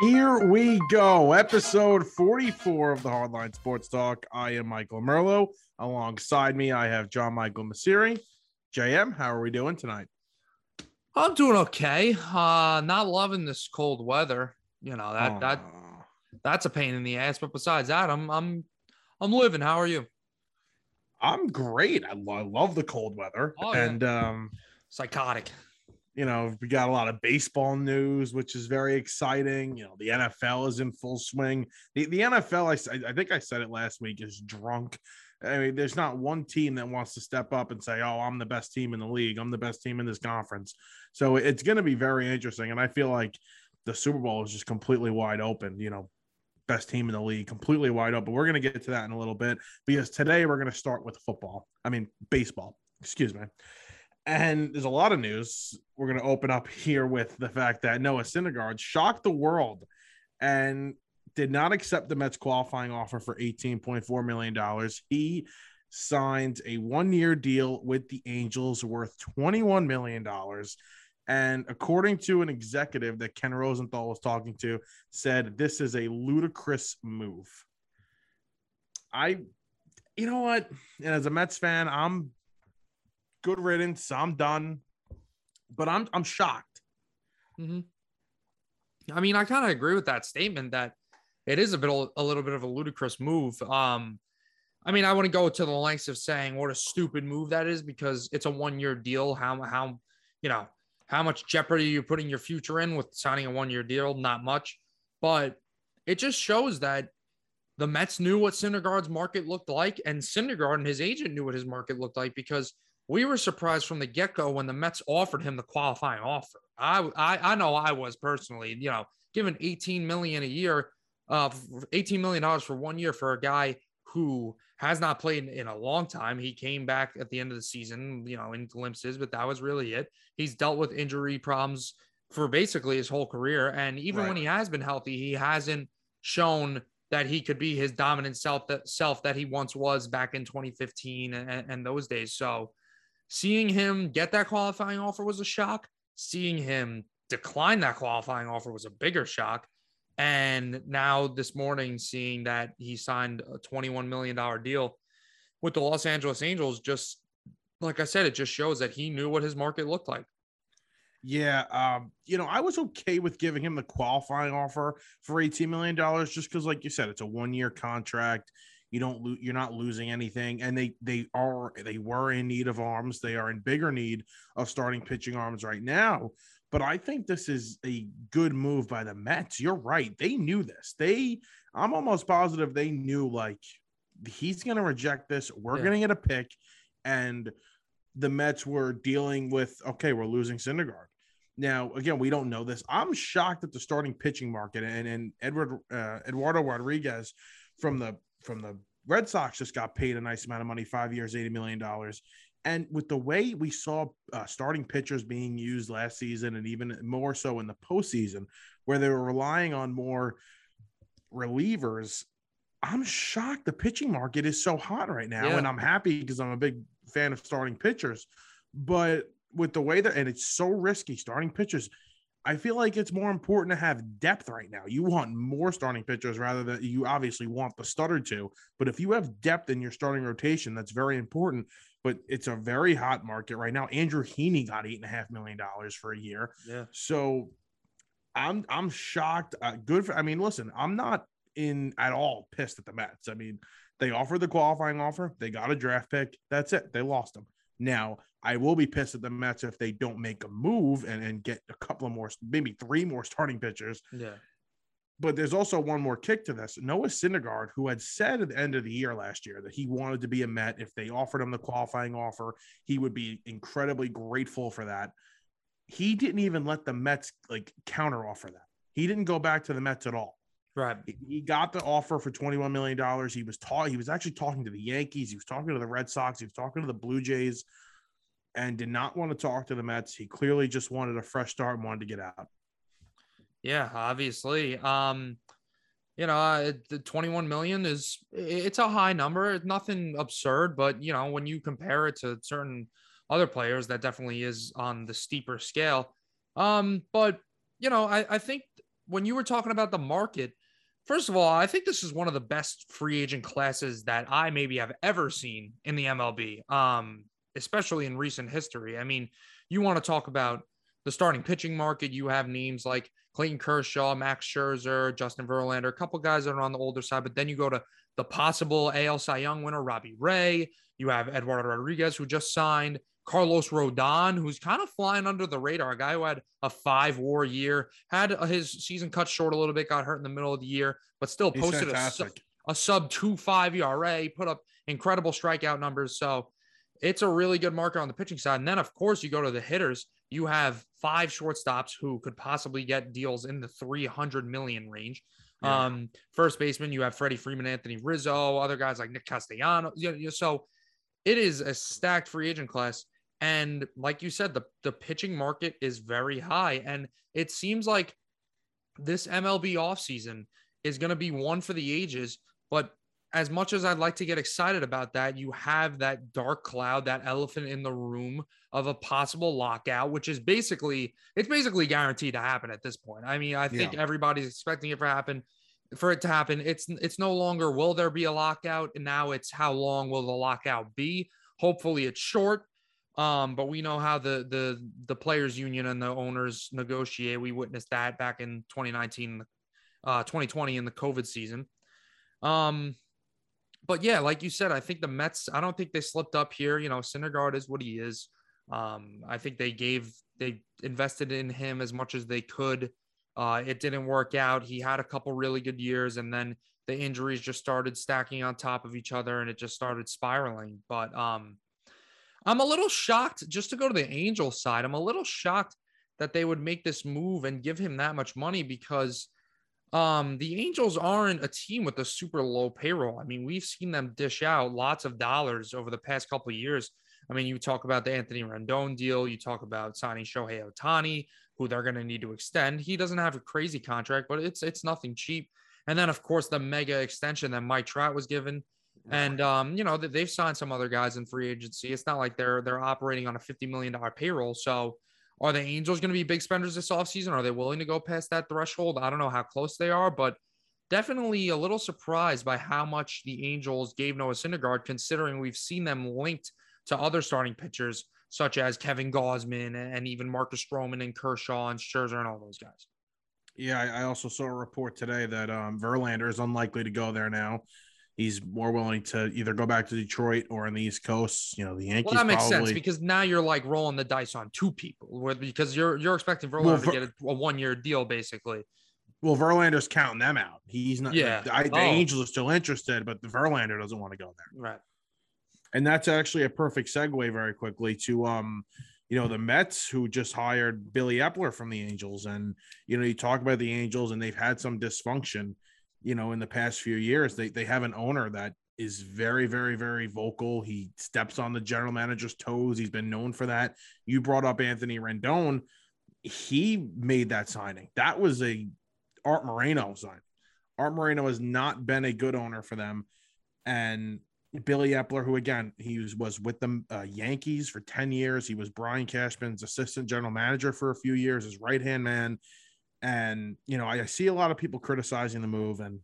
Here we go. Episode 44 of the Hardline Sports Talk. I am Michael Merlo. Alongside me, I have John Michael Masiri. JM, how are we doing tonight? I'm doing okay. Uh not loving this cold weather. You know, that that that's a pain in the ass, but besides that, I'm I'm I'm living. How are you? I'm great. I, lo- I love the cold weather. Oh, yeah. and um, Psychotic. You know, we got a lot of baseball news, which is very exciting. You know, the NFL is in full swing. The, the NFL, I think I said it last week, is drunk. I mean, there's not one team that wants to step up and say, "Oh, I'm the best team in the league. I'm the best team in this conference." So it's going to be very interesting, and I feel like the Super Bowl is just completely wide open. You know, best team in the league, completely wide open. We're going to get to that in a little bit because today we're going to start with football. I mean, baseball. Excuse me. And there's a lot of news. We're going to open up here with the fact that Noah Syndergaard shocked the world and did not accept the Mets qualifying offer for $18.4 million. He signed a one year deal with the Angels worth $21 million. And according to an executive that Ken Rosenthal was talking to, said this is a ludicrous move. I, you know what? And as a Mets fan, I'm good riddance. I'm done. But I'm I'm shocked. hmm I mean, I kind of agree with that statement that it is a bit a little bit of a ludicrous move. Um, I mean, I wouldn't go to the lengths of saying what a stupid move that is because it's a one year deal. How how you know how much jeopardy you're putting your future in with signing a one year deal? Not much, but it just shows that the Mets knew what Syndergaard's market looked like, and Syndergaard and his agent knew what his market looked like because we were surprised from the get go when the Mets offered him the qualifying offer. I, I I know I was personally, you know, given 18 million a year, uh, 18 million dollars for one year for a guy who has not played in a long time. He came back at the end of the season, you know, in glimpses, but that was really it. He's dealt with injury problems for basically his whole career, and even when he has been healthy, he hasn't shown that he could be his dominant self that self that he once was back in 2015 and, and those days. So seeing him get that qualifying offer was a shock. Seeing him decline that qualifying offer was a bigger shock. And now this morning, seeing that he signed a $21 million deal with the Los Angeles Angels, just like I said, it just shows that he knew what his market looked like. Yeah, um, you know, I was okay with giving him the qualifying offer for $18 million just because, like you said, it's a one-year contract. You don't lo- you're not losing anything. And they they are they were in need of arms. They are in bigger need of starting pitching arms right now. But I think this is a good move by the Mets. You're right. They knew this. They I'm almost positive they knew like he's gonna reject this. We're Yeah. gonna get a pick. And the Mets were dealing with okay, we're losing Syndergaard. Now, again, we don't know this. I'm shocked at the starting pitching market, and and Edward uh, Eduardo Rodriguez from the from the Red Sox just got paid a nice amount of money, five years, eighty million dollars. And with the way we saw uh, starting pitchers being used last season, and even more so in the postseason, where they were relying on more relievers, I'm shocked the pitching market is so hot right now. Yeah. And I'm happy because I'm a big fan of starting pitchers. But with the way that, and it's so risky starting pitchers, I feel like it's more important to have depth right now. You want more starting pitchers rather than you obviously want the stutter to. But if you have depth in your starting rotation, that's very important. But it's a very hot market right now. Andrew Heaney got eight and a half million dollars for a year. Yeah. So I'm I'm shocked. Uh, good for I mean, listen, I'm not in at all pissed at the Mets. I mean, they offered the qualifying offer, they got a draft pick. That's it. They lost them. Now, I will be pissed at the Mets if they don't make a move and, and get a couple of more, maybe three more starting pitchers. Yeah. But there's also one more kick to this. Noah Syndergaard, who had said at the end of the year last year that he wanted to be a Met, if they offered him the qualifying offer, he would be incredibly grateful for that. He didn't even let the Mets like counter offer that. He didn't go back to the Mets at all. Right. He- got the offer for $21 million. He was taught he was actually talking to the Yankees, he was talking to the Red Sox, he was talking to the Blue Jays, and did not want to talk to the Mets. He clearly just wanted a fresh start and wanted to get out. Yeah, obviously. Um, you know, uh, the 21 million is it's a high number. It's nothing absurd, but you know, when you compare it to certain other players, that definitely is on the steeper scale. Um, but you know, I, I think when you were talking about the market, first of all, I think this is one of the best free agent classes that I maybe have ever seen in the MLB, um, especially in recent history. I mean, you want to talk about the starting pitching market, you have names like Clayton Kershaw, Max Scherzer, Justin Verlander, a couple guys that are on the older side, but then you go to the possible AL Cy Young winner, Robbie Ray. You have Eduardo Rodriguez, who just signed. Carlos Rodon, who's kind of flying under the radar, a guy who had a five WAR year, had his season cut short a little bit, got hurt in the middle of the year, but still posted a, a sub two five ERA, put up incredible strikeout numbers. So it's a really good marker on the pitching side. And then, of course, you go to the hitters. You have five shortstops who could possibly get deals in the 300 million range. Yeah. Um, first baseman, you have Freddie Freeman, Anthony Rizzo, other guys like Nick Castellano. You know, so it is a stacked free agent class. And like you said, the, the pitching market is very high. And it seems like this MLB offseason is going to be one for the ages. But as much as I'd like to get excited about that, you have that dark cloud, that elephant in the room of a possible lockout, which is basically it's basically guaranteed to happen at this point. I mean, I think yeah. everybody's expecting it to happen for it to happen. It's it's no longer will there be a lockout, and now it's how long will the lockout be? Hopefully, it's short. Um, but we know how the the the players union and the owners negotiate. We witnessed that back in 2019, uh, 2020 in the COVID season. Um, but yeah, like you said, I think the Mets. I don't think they slipped up here. You know, Syndergaard is what he is. Um, I think they gave they invested in him as much as they could. Uh, it didn't work out. He had a couple really good years, and then the injuries just started stacking on top of each other, and it just started spiraling. But um, I'm a little shocked. Just to go to the Angels side, I'm a little shocked that they would make this move and give him that much money because um, the Angels aren't a team with a super low payroll. I mean, we've seen them dish out lots of dollars over the past couple of years. I mean, you talk about the Anthony Rendon deal, you talk about signing Shohei Ohtani, who they're going to need to extend. He doesn't have a crazy contract, but it's it's nothing cheap. And then, of course, the mega extension that Mike Trout was given. And um, you know they've signed some other guys in free agency. It's not like they're they're operating on a fifty million dollar payroll. So are the Angels going to be big spenders this offseason? Are they willing to go past that threshold? I don't know how close they are, but definitely a little surprised by how much the Angels gave Noah Syndergaard, considering we've seen them linked to other starting pitchers such as Kevin Gausman and even Marcus Stroman and Kershaw and Scherzer and all those guys. Yeah, I also saw a report today that um, Verlander is unlikely to go there now he's more willing to either go back to Detroit or on the East Coast. You know, the Yankees. Well, that makes probably... sense because now you're like rolling the dice on two people, because you're you're expecting Verlander well, Ver- to get a, a one year deal basically. Well, Verlander's counting them out. He's not. Yeah, the, the oh. Angels are still interested, but the Verlander doesn't want to go there. Right. And that's actually a perfect segue very quickly to um, you know, the Mets who just hired Billy Eppler from the Angels, and you know, you talk about the Angels and they've had some dysfunction you know, in the past few years. They they have an owner that is very, very, very vocal. He steps on the general manager's toes. He's been known for that. You brought up Anthony Rendon. He made that signing. That was a Art Moreno sign. Art Moreno has not been a good owner for them. And Billy Eppler, who again, he was, was with the uh, Yankees for 10 years. He was Brian Cashman's assistant general manager for a few years, his right hand man. And you know, I, I see a lot of people criticizing the move, and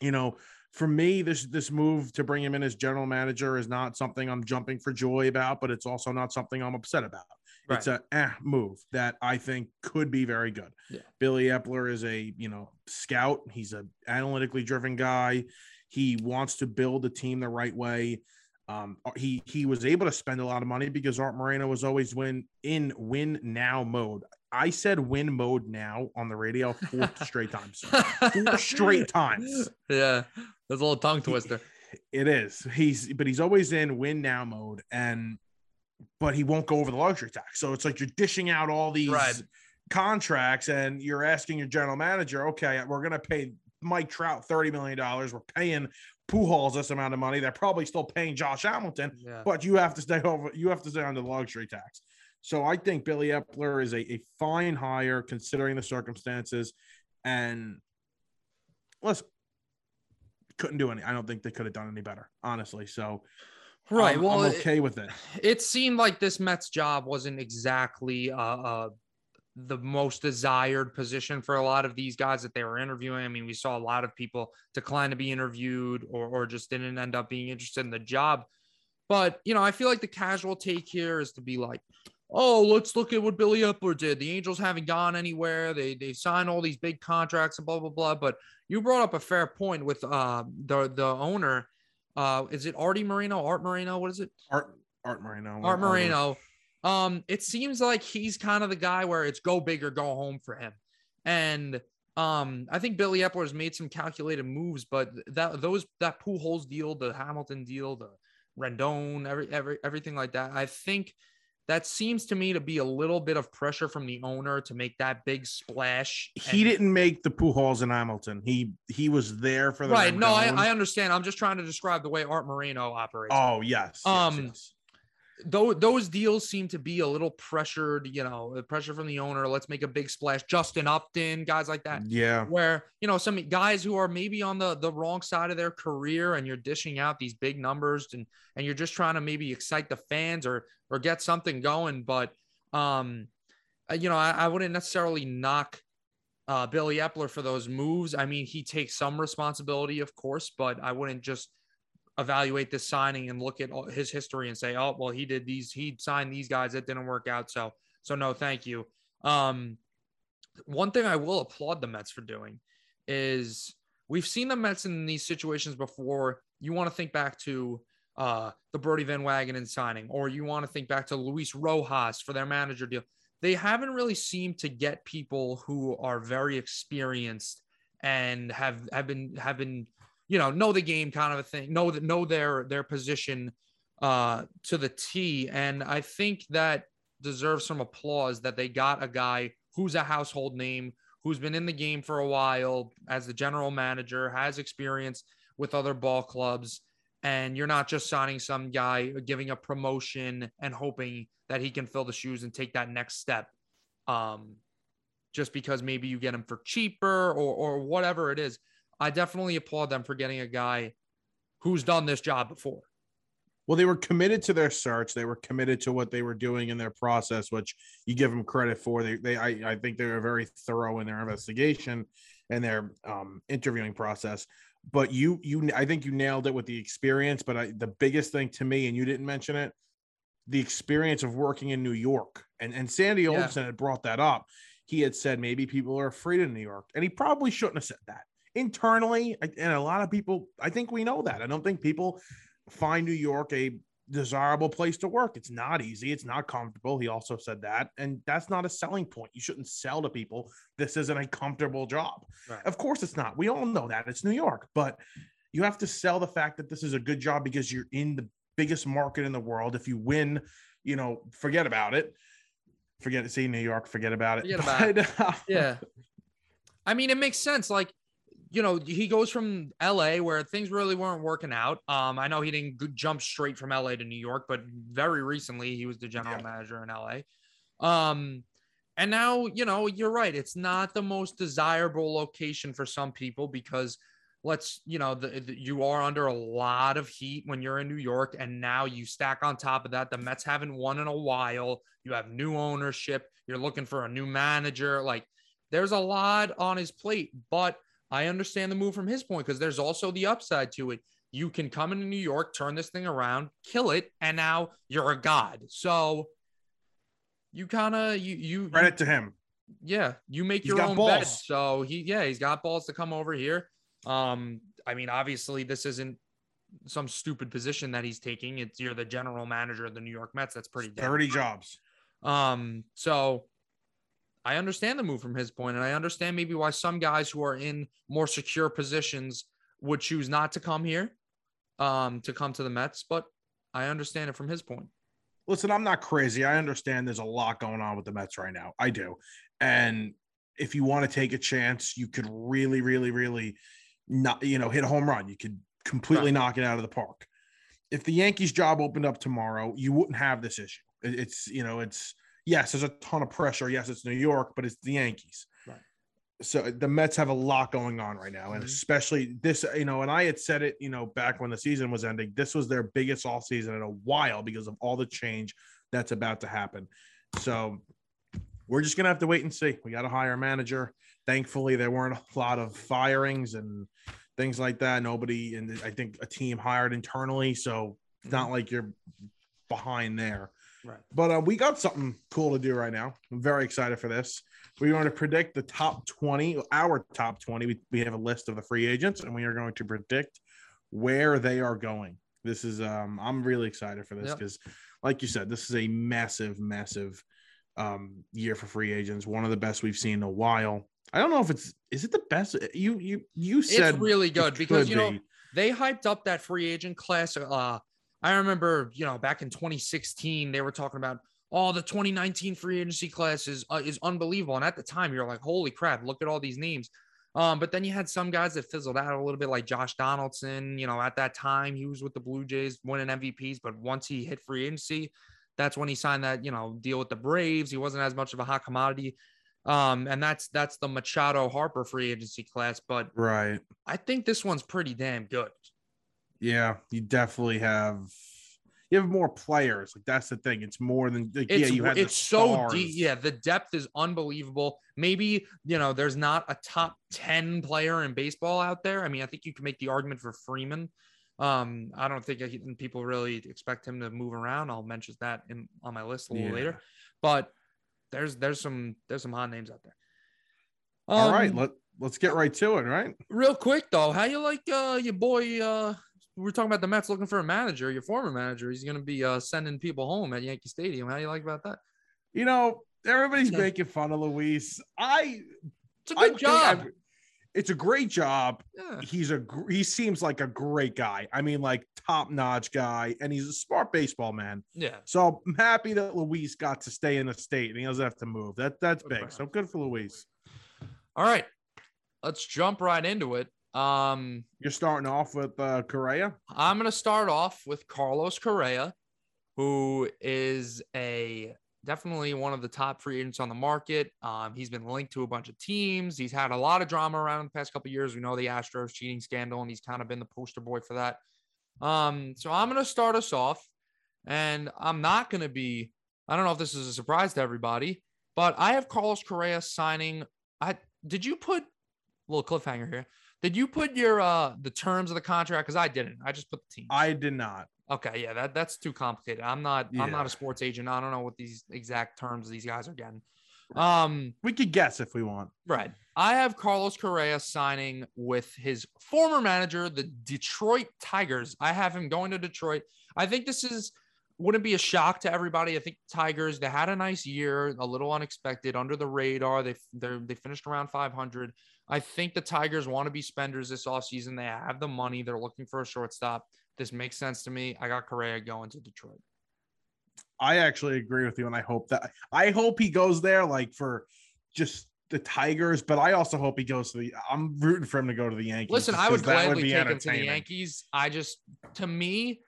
you know, for me, this this move to bring him in as general manager is not something I'm jumping for joy about, but it's also not something I'm upset about. Right. It's a eh move that I think could be very good. Yeah. Billy Eppler is a you know scout. He's a analytically driven guy. He wants to build a team the right way. Um, he he was able to spend a lot of money because Art Moreno was always win in win now mode. I said win mode now on the radio four straight times. Four straight times. Yeah. That's a little tongue twister. He, it is. He's but he's always in win now mode and but he won't go over the luxury tax. So it's like you're dishing out all these right. contracts and you're asking your general manager, okay, we're gonna pay Mike Trout $30 million. We're paying Pujols this amount of money. They're probably still paying Josh Hamilton, yeah. but you have to stay over, you have to stay under the luxury tax. So I think Billy Eppler is a, a fine hire considering the circumstances. And listen, couldn't do any. I don't think they could have done any better, honestly. So right, I'm, well, I'm okay it, with it. It seemed like this Mets job wasn't exactly a, a, the most desired position for a lot of these guys that they were interviewing. I mean, we saw a lot of people decline to be interviewed or, or just didn't end up being interested in the job. But, you know, I feel like the casual take here is to be like, oh, let's look at what Billy Eppler did. The Angels haven't gone anywhere. They they signed all these big contracts and blah blah blah. But you brought up a fair point with uh the the owner. Uh, is it Artie Moreno? Art Moreno? What is it? Art Art Moreno. Art Moreno. Um, it seems like he's kind of the guy where it's go big or go home for him. And um, I think Billy Eppler has made some calculated moves, but that those that Pujols deal, the Hamilton deal, the Rendon, every every everything like that. I think that seems to me to be a little bit of pressure from the owner to make that big splash. He and, didn't make the Pujols in Hamilton. He he was there for the right. No, I, I understand. I'm just trying to describe the way Art Moreno operates. Oh yes. Um, yes, yes though those deals seem to be a little pressured, you know, pressure from the owner. Let's make a big splash. Justin Upton, guys like that. Yeah. Where, you know, some guys who are maybe on the the wrong side of their career and you're dishing out these big numbers and and you're just trying to maybe excite the fans or or get something going. But um, uh, you know, I, I wouldn't necessarily knock uh, Billy Eppler for those moves. I mean, he takes some responsibility, of course, but I wouldn't just evaluate this signing and look at his history and say, oh, well, he did these, he signed these guys that didn't work out. So, so no, thank you. Um, one thing I will applaud the Mets for doing is we've seen the Mets in these situations before. You want to think back to uh, the Brodie Van Wagenen signing, or you want to think back to Luis Rojas for their manager deal. They haven't really seemed to get people who are very experienced and have have been have been you know, know the game kind of a thing, know that know their their position uh to the T. And I think that deserves some applause that they got a guy who's a household name, who's been in the game for a while as the general manager, has experience with other ball clubs. And you're not just signing some guy, giving a promotion and hoping that he can fill the shoes and take that next step. Um, just because maybe you get him for cheaper or or whatever it is. I definitely applaud them for getting a guy who's done this job before. Well, they were committed to their search. They were committed to what they were doing in their process, which you give them credit for. They, they, I, I think they were very thorough in their investigation and their um, interviewing process. But you, you, I think you nailed it with the experience. But I, the biggest thing to me, and you didn't mention it, the experience of working in New York. And and Sandy yeah. Olson had brought that up. He had said maybe people are afraid of New York, and he probably shouldn't have said that internally, and a lot of people, I think we know that. I don't think people find New York a desirable place to work. It's not easy. It's not comfortable. He also said that. And that's not a selling point. You shouldn't sell to people this isn't a comfortable job. Right. Of course, it's not. We all know that. It's New York. But you have to sell the fact that this is a good job because you're in the biggest market in the world. If you win, you know, forget about it. Forget it. See New York, forget about it. Forget about but, it. Uh, yeah. I mean, it makes sense. Like you know, he goes from LA where things really weren't working out. Um, I know he didn't jump straight from LA to New York, but very recently he was the general yeah. manager in LA. Um, and now, you know, you're right. It's not the most desirable location for some people because let's, you know, the, the, you are under a lot of heat when you're in New York. And now you stack on top of that, the Mets haven't won in a while. You have new ownership. You're looking for a new manager. Like there's a lot on his plate, but I understand the move from his point because there's also the upside to it. You can come into New York, turn this thing around, kill it, and now you're a god. So you kind of you you credit you, to him. Yeah, you make he's your own balls. bed. So he yeah, he's got balls to come over here. Um, I mean, obviously this isn't some stupid position that he's taking. It's you're the general manager of the New York Mets. That's pretty 30 jobs. Um, so I understand the move from his point, and I understand maybe why some guys who are in more secure positions would choose not to come here, um, to come to the Mets. But I understand it from his point. Listen, I'm not crazy. I understand there's a lot going on with the Mets right now. I do, and if you want to take a chance, you could really, really, really not, you know, hit a home run. You could completely right. knock it out of the park. If the Yankees' job opened up tomorrow, you wouldn't have this issue. It's, you know, it's yes, there's a ton of pressure. Yes, it's New York, but it's the Yankees. Right. So the Mets have a lot going on right now, and mm-hmm. especially this, you know, and I had said it, you know, back when the season was ending, this was their biggest off season in a while because of all the change that's about to happen. So we're just gonna have to wait and see. We got to hire a manager. Thankfully, there weren't a lot of firings and things like that. Nobody, and I think a team hired internally, so it's not like you're behind there. Right. But uh, we got something cool to do right now. I'm very excited for this. We want to predict the top 20, our top 20. We, we have a list of the free agents, and we are going to predict where they are going. This is um I'm really excited for this Yep. because like you said, this is a massive, massive um year for free agents. One of the best we've seen in a while. I don't know if it's is it the best you you you said it's really good because you know be. they hyped up that free agent class. Uh, I remember, you know, back in 2016, they were talking about, oh, the 2019 free agency class is uh, is unbelievable. And at the time, you're like, holy crap, look at all these names. Um, but then you had some guys that fizzled out a little bit, like Josh Donaldson. You know, at that time, he was with the Blue Jays winning MVPs, but once he hit free agency, that's when he signed that you know deal with the Braves. He wasn't as much of a hot commodity. Um, and that's that's the Machado Harper free agency class. But right. I think this one's pretty damn good. Yeah, you definitely have you have more players. Like that's the thing. It's more than like, It's yeah, you had it's so deep. Yeah, the depth is unbelievable. Maybe you know there's not a top ten player in baseball out there. I mean, I think you can make the argument for Freeman. Um, I don't think he- people really expect him to move around. I'll mention that in on my list a little Yeah. later. But there's there's some there's some hot names out there. All right, Um, let let's get right to it, right? real quick though, how you like uh your boy uh we're talking about the Mets looking for a manager, your former manager. He's gonna be uh sending people home at Yankee Stadium. How do you like about that? You know, everybody's Yeah. making fun of Luis. I It's a I good think job. I- it's a great job. yeah. He's a he seems like a great guy. I mean, like top notch guy, and he's a smart baseball man. Yeah. So I'm happy that Luis got to stay in the state and he doesn't have to move. That that's big. So good for Luis. All right. Let's jump right into it. Um, You're starting off with uh, Correa. I'm gonna start off with Carlos Correa, who is a definitely one of the top free agents on the market. Um, he's been linked to a bunch of teams. He's had a lot of drama around in the past couple of years. We know the Astros cheating scandal, and he's kind of been the poster boy for that. Um, so I'm gonna start us off, and I'm not gonna be. I don't know if this is a surprise to everybody, but I have Carlos Correa signing. I did you put a little cliffhanger here? Did you put your uh the terms of the contract? Because I didn't. I just put the team. I did not. Okay, yeah, that that's too complicated. I'm not I'm not a sports agent. I don't know what these exact terms these guys are getting. Um, We could guess if we want. right. I have Carlos Correa signing with his former manager, the Detroit Tigers. I have him going to Detroit. I think this is wouldn't be a shock to everybody. I think Tigers they had a nice year, a little unexpected, under the radar. They they they finished around 500. I think the Tigers want to be spenders this offseason. They have the money. They're looking for a shortstop. This makes sense to me. I got Correa going to Detroit. I actually agree with you, and I hope that I hope he goes there like for just the Tigers, but I also hope he goes to the. I'm rooting for him to go to the Yankees. Listen, I would gladly be take him to the. Yankees. I just, to me,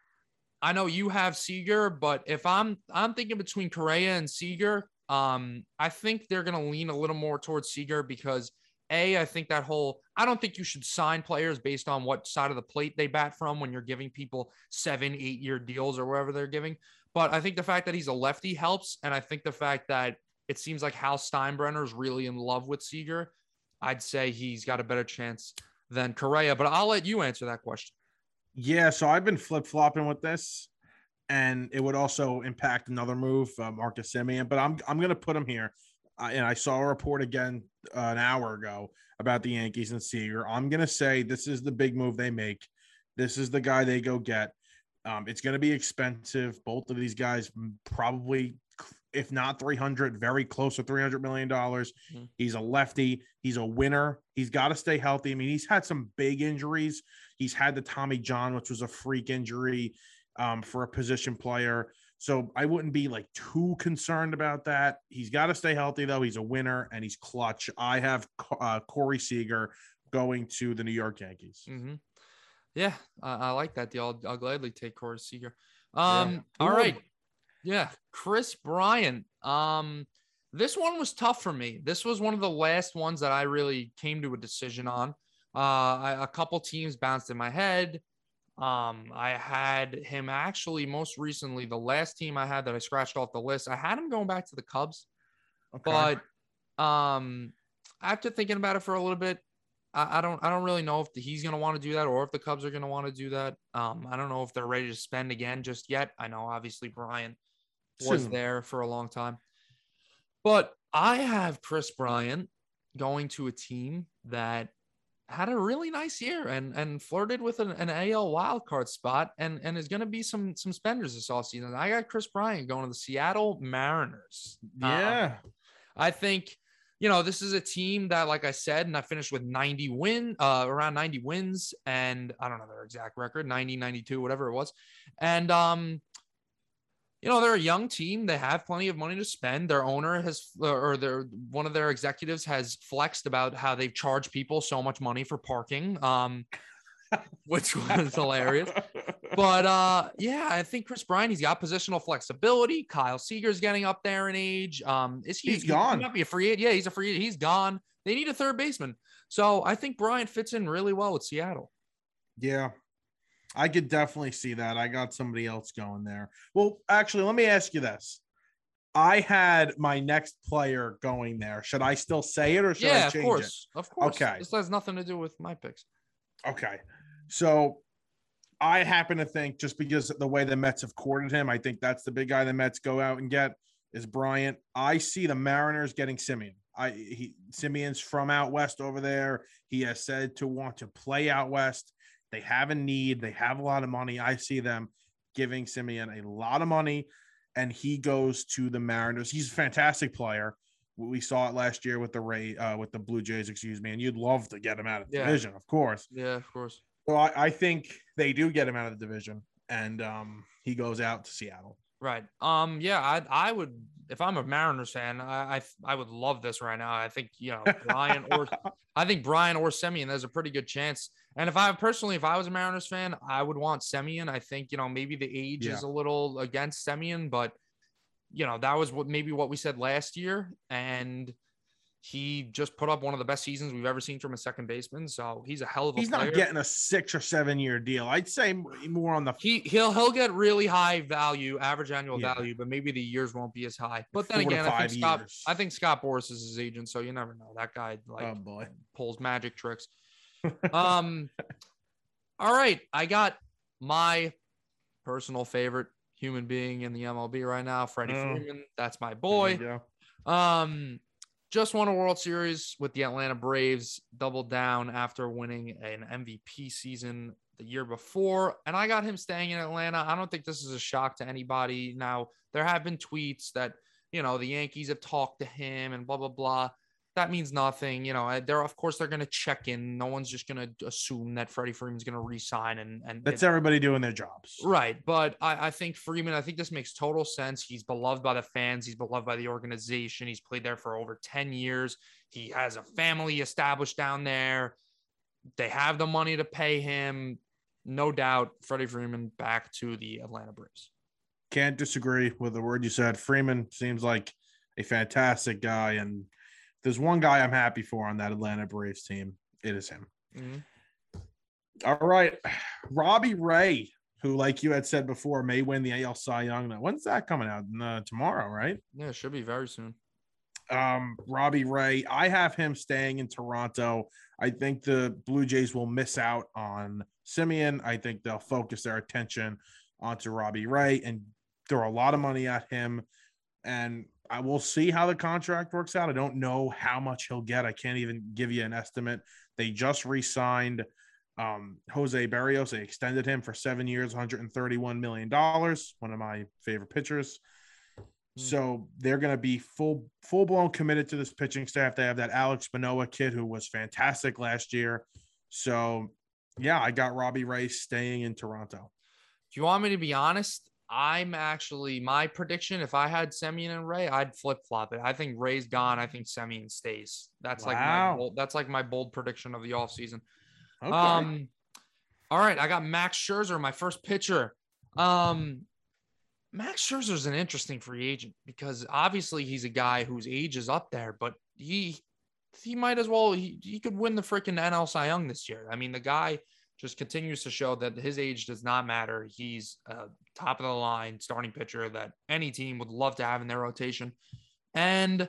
I know you have Seager, but if I'm, I'm thinking between Correa and Seager, um, I think they're going to lean a little more towards Seager because a, I think that whole, I don't think you should sign players based on what side of the plate they bat from when you're giving people seven, eight year deals or whatever they're giving. But I think the fact that he's a lefty helps, and I think the fact that it seems like Hal Steinbrenner is really in love with Seager. I'd say he's got a better chance than Correa, but I'll let you answer that question. Yeah, so I've been flip flopping with this, and it would also impact another move, uh, Marcus Semien. But I'm I'm gonna put him here, and I saw a report again uh, an hour ago about the Yankees and Seager. I'm gonna say this is the big move they make. This is the guy they go get. Um, it's gonna be expensive. Both of these guys probably, if not 300, very close to 300 million dollars. Mhm. He's a lefty. He's a winner. He's got to stay healthy. I mean, he's had some big injuries. He's had the Tommy John, which was a freak injury um, for a position player. So I wouldn't be like too concerned about that. He's got to stay healthy, though. He's a winner and he's clutch. I have uh, Corey Seager going to the New York Yankees. Mm-hmm. Yeah, I, I like that deal. I'll, I'll gladly take Corey Seager. Um, all Who right. would- Yeah, Kris Bryant. Um, this one was tough for me. This was one of the last ones that I really came to a decision on. Uh, I, a couple teams bounced in my head. Um, I had him actually most recently. The last team I had that I scratched off the list, I had him going back to the Cubs. Okay. But um, after thinking about it for a little bit, I, I don't I don't really know if the, he's gonna want to do that or if the Cubs are gonna want to do that. Um, I don't know if they're ready to spend again just yet. I know obviously Brian was Soon. there for a long time, but I have Kris Bryant going to a team that had a really nice year and and flirted with an, an AL wildcard spot and and is going to be some some spenders this offseason. I got Kris Bryant going to the Seattle Mariners. Um, Yeah. I think, you know, this is a team that, like I said, and I finished with 90 win, uh, around 90 wins, and I don't know their exact record, 90, 92, whatever it was. And um, you know, they're a young team. They have plenty of money to spend. Their owner has, or their one of their executives has flexed about how they've charged people so much money for parking, um, which was hilarious. But uh, yeah, I think Kris Bryant, he's got positional flexibility. Kyle Seager's getting up there in age. Um, is he? He's he gone. might be a free agent. Yeah, he's a free. He's gone. They need a third baseman. So I think Bryant fits in really well with Seattle. Yeah. I could definitely see that. I got somebody else going there. Well, actually, let me ask you this. I had my next player going there. Should I still say it or should I change it? Yeah, of course. Of course. Okay. This has nothing to do with my picks. Okay. So I happen to think just because the way the Mets have courted him, I think that's the big guy the Mets go out and get is Bryant. I see the Mariners getting Semien. I he Semien's from out west over there. He has said to want to play out west. They have a need. They have a lot of money. I see them giving Semien a lot of money, and he goes to the Mariners. He's a fantastic player. We saw it last year with the Ray, uh, with the Blue Jays, excuse me. And you'd love to get him out of the Yeah. division, of course. Yeah, of course. So I, I think they do get him out of the division, and um, he goes out to Seattle. Right. Um. Yeah. I. I would. If I'm a Mariners fan, I. I, I would love this right now. I think you know Brian or I think Brian or Semien. There's a pretty good chance. And if I personally, if I was a Mariners fan, I would want Semien. I think you know maybe the age Yeah. is a little against Semien, but you know that was what maybe what we said last year, and he just put up one of the best seasons we've ever seen from a second baseman. So he's a hell of a He's player. not getting a six or seven year deal. I'd say more on the he he'll he'll get really high value, average annual Yeah. value, but maybe the years won't be as high. But then Four again, I think Scott years. I think Scott Boras is his agent, so you never know. That guy like oh boy. pulls magic tricks. Um all right, I got my personal favorite human being in the MLB right now, Freddie Oh. Freeman. That's my boy. Um, just won a World Series with the Atlanta Braves, doubled down after winning an MVP season the year before. And I got him staying in Atlanta. I don't think this is a shock to anybody. Now, there have been tweets that, you know, the Yankees have talked to him and blah, blah, blah. That means nothing. You know, they're, of course, they're going to check in. No one's just going to assume that Freddie Freeman's going to resign and, and That's everybody doing their jobs. Right. But I, I think Freeman, I think this makes total sense. He's beloved by the fans, he's beloved by the organization. He's played there for over 10 years. He has a family established down there. They have the money to pay him. No doubt, Freddie Freeman back to the Atlanta Braves. Can't disagree with the word you said. Freeman seems like a fantastic guy. And there's one guy I'm happy for on that Atlanta Braves team, it is him. Mhm. All right. Robbie Ray, who, like you had said before, may win the AL Cy Young. Now, when's that coming out? Uh, tomorrow, right? Yeah, it should be very soon. um, Robbie Ray. I have him staying in Toronto. I think the Blue Jays will miss out on Semien. I think they'll focus their attention onto Robbie Ray and throw a lot of money at him. And I will see how the contract works out. I don't know how much he'll get. I can't even give you an estimate. They just re-signed um, Jose Berrios. They extended him for seven years, 131 million dollars. One of my favorite pitchers. Hmm. So they're going to be full full blown committed to this pitching staff. They have that Alex Manoah kid who was fantastic last year. So yeah, I got Robbie Ray staying in Toronto. Do you want me to be honest, I'm actually my prediction. If I had Semien and Ray, I'd flip flop it. I think Ray's gone. I think Semien stays. That's like my Wow. bold, that's like my bold prediction of the offseason. Okay. Um, all right, I got Max Scherzer, my first pitcher. Um, Max Scherzer is an interesting free agent because obviously he's a guy whose age is up there, but he he might as well he, he could win the freaking NL Cy Young this year. I mean, the guy just continues to show that his age does not matter. He's a top of the line starting pitcher that any team would love to have in their rotation. And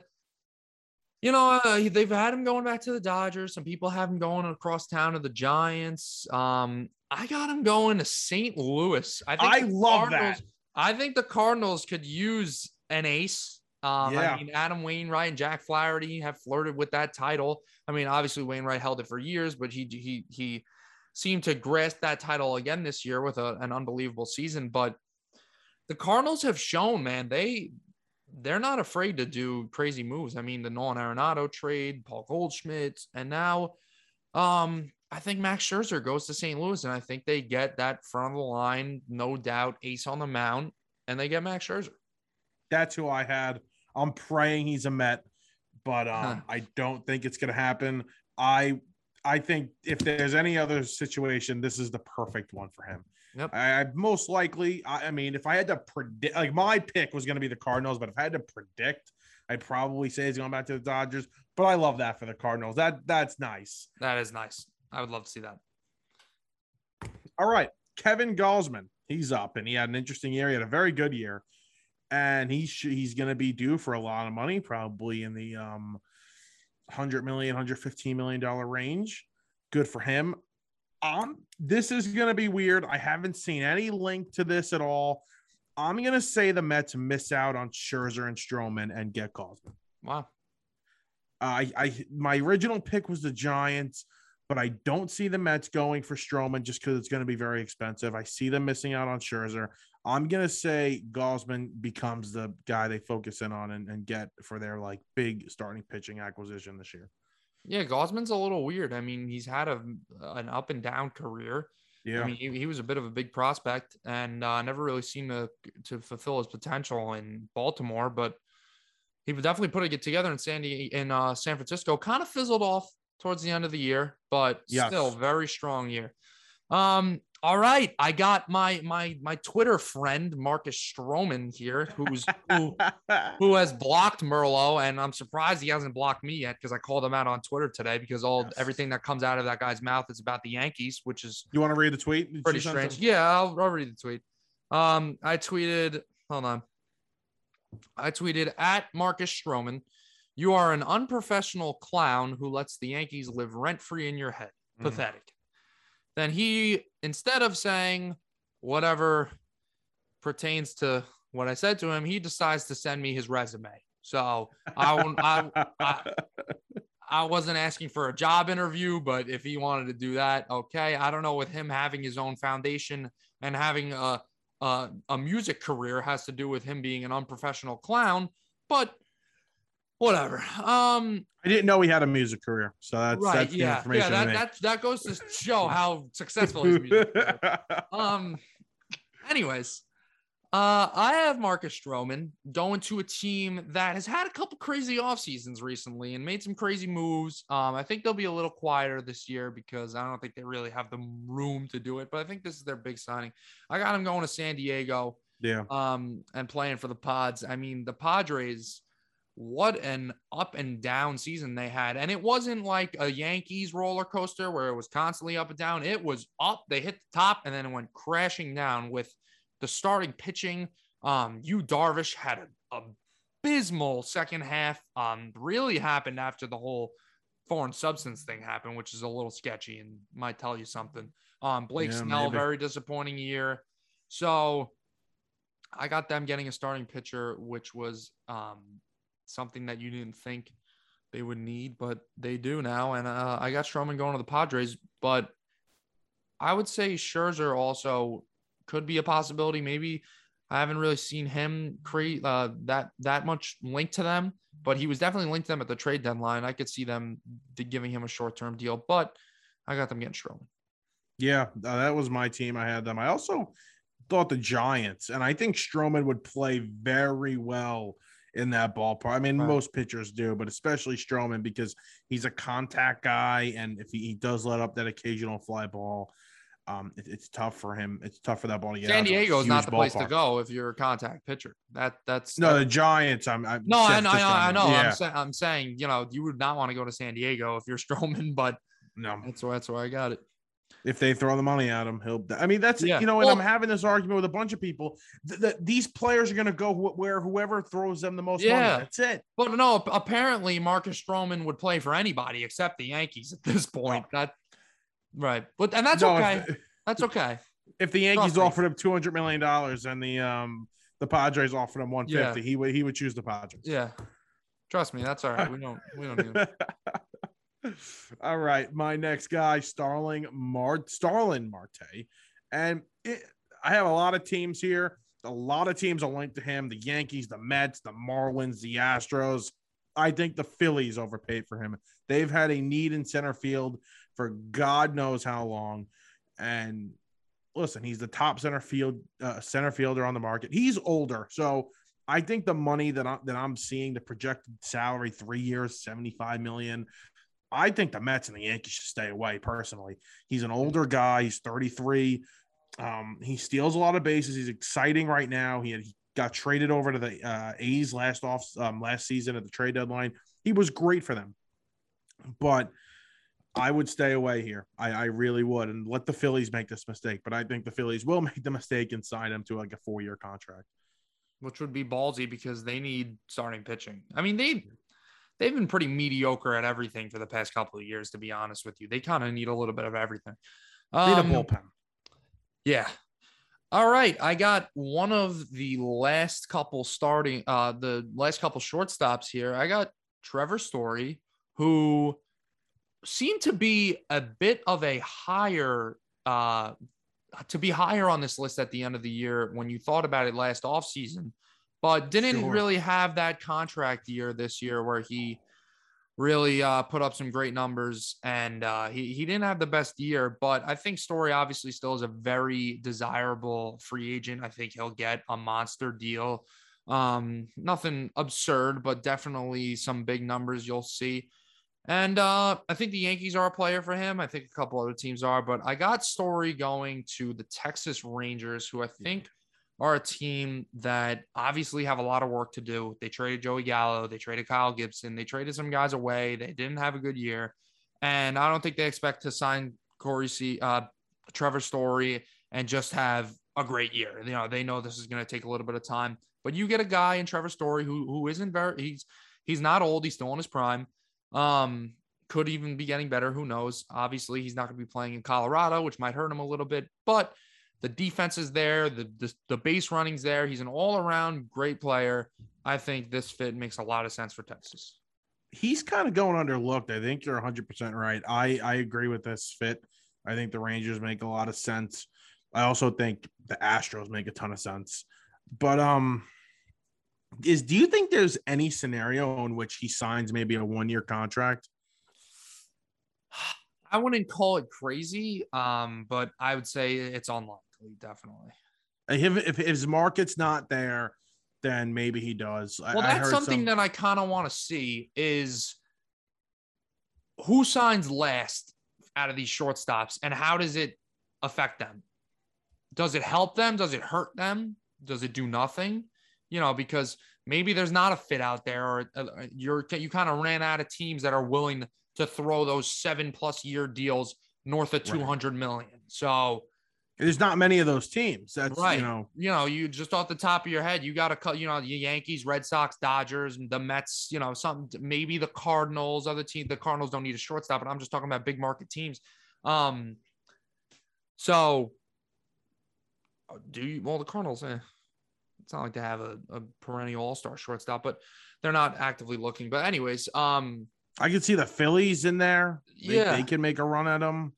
You know, uh, they've had him going back to the Dodgers. Some people have him going across town to the Giants. Um, I got him going to St. Louis. I think I love Cardinals, that. I think the Cardinals could use an ace. Um, Yeah. I mean, Adam Wainwright and Jack Flaherty have flirted with that title. I mean, obviously Wainwright held it for years, but he he he seemed to grasp that title again this year with a, an unbelievable season. But the Cardinals have shown, man, they they're not afraid to do crazy moves. I mean, the Nolan Arenado trade, Paul Goldschmidt, and now um I think Max Scherzer goes to St. Louis, and I think they get that front of the line, no doubt, ace on the mound, and they get Max Scherzer. That's who I had. I'm praying he's a Met, but um, Huh. I don't think it's gonna happen. I I think if there's any other situation, this is the perfect one for him. Yep. I, I most likely, I, I mean, if I had to predict, like my pick was going to be the Cardinals, but if I had to predict, I'd probably say he's going back to the Dodgers. But I love that for the Cardinals. That that's nice. That is nice. I would love to see that. All right, Kevin Gausman, he's up, and he had an interesting year. He had a very good year, and he sh- he's going to be due for a lot of money, probably in the um, 100 million, 115 million dollar range. Good for him. Um, this is going to be weird. I haven't seen any link to this at all. I'm going to say the Mets miss out on Scherzer and Stroman and get Gausman. Wow. I, I my original pick was the Giants, but I don't see the Mets going for Stroman just because it's going to be very expensive. I see them missing out on Scherzer. I'm gonna say Gausman becomes the guy they focus in on and, and get for their like big starting pitching acquisition this year. Yeah, Gausman's a little weird. I mean, he's had a an up and down career. Yeah, I mean, he, he was a bit of a big prospect and uh, never really seemed to to fulfill his potential in Baltimore, but he would definitely put it together in San Diego, in uh, San Francisco. Kind of fizzled off towards the end of the year, but Yes. still very strong year. Um, all right, I got my my my Twitter friend Marcus Stroman here, who's who who has blocked Merlo, and I'm surprised he hasn't blocked me yet because I called him out on Twitter today because all Yes. everything that comes out of that guy's mouth is about the Yankees, which is you want to read the tweet? Did pretty strange. Yeah, I'll, I'll read the tweet. Um, I tweeted, hold on. I tweeted at Marcus Stroman, you are an unprofessional clown who lets the Yankees live rent free in your head. Mhm. Pathetic. Then he, instead of saying whatever pertains to what I said to him, he decides to send me his resume. So I, I, I, I wasn't asking for a job interview, but if he wanted to do that, okay. I don't know with him having his own foundation and having a a, a music career has to do with him being an unprofessional clown, but whatever. Um, I didn't know he had a music career, so that's right, that's the yeah, yeah. That that that goes to show how successful his music. um anyways uh i have marcus stroman going to a team that has had a couple crazy off seasons recently and made some crazy moves um i think they'll be a little quieter this year because i don't think they really have the room to do it but i think this is their big signing i got him going to san diego yeah, um and playing for the pods i mean the padres what an up and down season they had. And it wasn't like a yankees roller coaster where it was constantly up and down. It was up they hit the top and then it went crashing down with the starting pitching. Um you darvish had an abysmal second half um really happened after the whole foreign substance thing happened which is a little sketchy and might tell you something. Um blake Yeah, snell maybe. very disappointing year. So I got them getting a starting pitcher, which was um, something that you didn't think they would need, but they do now. And uh, I got Stroman going to the Padres, but I would say Scherzer also could be a possibility. Maybe I haven't really seen him create uh, that that much link to them, but he was definitely linked to them at the trade deadline. I could see them giving him a short term deal, but I got them getting Stroman. yeah, uh, that was my team. I had them. I also thought the Giants, and I think Stroman would play very well in that ballpark. I mean, Right. most pitchers do, but especially Stroman because he's a contact guy, and if he, he does let up that occasional fly ball, um, it- it's tough for him. It's tough for that ball to get. San Diego is not the place to go if you're a contact pitcher. That that's No, that- the Giants. I'm. I'm No, I know, I know. I know. Yeah. I'm, sa- I'm saying, you know, you would not want to go to San Diego if you're Stroman, but no. that's why that's why I got it. If they throw the money at him, he'll. I mean, that's Yeah. you know, and Well- I'm having this argument with a bunch of people th- that these players are going to go wh- where whoever throws them the most Yeah. money. That's it. But no, apparently Marcus Stroman would play for anybody except the Yankees at this point. That right, but and that's No, okay. If, That's okay. if the Yankees Trust me. offered him 200 million dollars and the um the Padres offered him 150, he would he would choose the Padres. Yeah, trust me, that's all right. We don't we don't need. All right, my next guy, Starling Mart Starlin Marte, and it, I have a lot of teams here. A lot of teams are linked to him: the Yankees, the Mets, the Marlins, the Astros. I think the Phillies overpaid for him. They've had a need in center field for God knows how long, and listen, he's the top center field uh, center fielder on the market. He's older, so I think the money that I, that I'm seeing, the projected salary, three years, seventy five million. I think the Mets and the Yankees should stay away. Personally, he's an older guy. He's 33. Um, he steals a lot of bases. He's exciting right now. He, had, he got traded over to the uh, A's last off um, last season at the trade deadline. He was great for them, but I would stay away here. I, I really would, and let the Phillies make this mistake. But I think the Phillies will make the mistake and sign him to like a four year contract. which would be ballsy because they need starting pitching. I mean, they they've been pretty mediocre at everything for the past couple of years, to be honest with you. They kind of need a little bit of everything. Need Um, a bullpen. Yeah. All right. I got one of the last couple starting uh the last couple shortstops here. I got Trevor Story, who seemed to be a bit of a higher uh to be higher on this list at the end of the year when you thought about it last offseason, but didn't Sure. really have that contract year this year where he really uh, put up some great numbers and uh, he, he didn't have the best year but i think story obviously still is a very desirable free agent. I think he'll get a monster deal. Um, nothing absurd but definitely some big numbers you'll see. And uh, i think the yankees are a player for him. I think a couple other teams are but i got story going to the texas rangers who i think are a team that obviously have a lot of work to do. They traded Joey Gallo, they traded Kyle Gibson, they traded some guys away. They didn't have a good year, and I don't think they expect to sign Corey C, uh, Trevor Story, and just have a great year. You know, they know this is going to take a little bit of time, but you get a guy in Trevor Story who who isn't very he's he's not old, he's still in his prime. Um, could even be getting better. Who knows? Obviously, he's not going to be playing in Colorado, which might hurt him a little bit, but the defense is there, the, the the base running's there. He's an all-around great player. I think this fit makes a lot of sense for Texas. he's kind of going underlooked. I think you're 100% right. I, I agree with this fit. I think the Rangers make a lot of sense. I also think the Astros make a ton of sense. But um is do you think there's any scenario in which he signs maybe a one-year contract? I wouldn't call it crazy, um, but I would say it's unlikely, definitely. If, if his market's not there, then maybe he does. Well, I that's heard something some- that I kind of want to see is who signs last out of these shortstops and how does it affect them? Does it help them? Does it hurt them? Does it do nothing? You know, because maybe there's not a fit out there or uh, you're you kind of ran out of teams that are willing to throw those 7 plus year deals north of Right. 200 million. So, there's not many of those teams. That's Right. you know, you know, you just off the top of your head, you got to cut, you know, the Yankees, Red Sox, Dodgers, the Mets, you know, something, maybe the Cardinals, other teams. The Cardinals don't need a shortstop, but I'm just talking about big market teams. Um, so do you, well, the Cardinals, eh, it's not like they have a, a perennial all star shortstop, but they're not actively looking. But, anyways, um, I could see the Phillies in there. They, Yeah. they can make a run at them.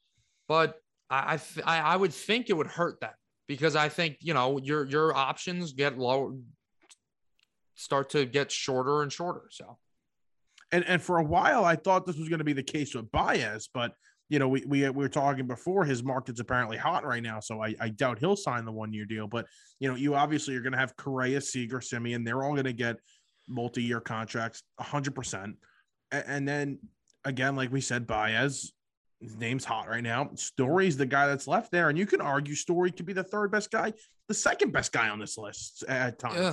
but I, I I would think it would hurt them because I think you know your your options get low, start to get shorter and shorter. So and and for a while I thought this was going to be the case with Baez, but you know we we, we were talking before his market's apparently hot right now, so I, I doubt he'll sign the one year deal. But you know you obviously are going to have Correa, Seager, Semien. They're all going to get multi year contracts, hundred percent. And then again, like we said, Baez. His name's hot right now. Story's the guy that's left there, and you can argue Story could be the third best guy, the second best guy on this list at times. Yeah.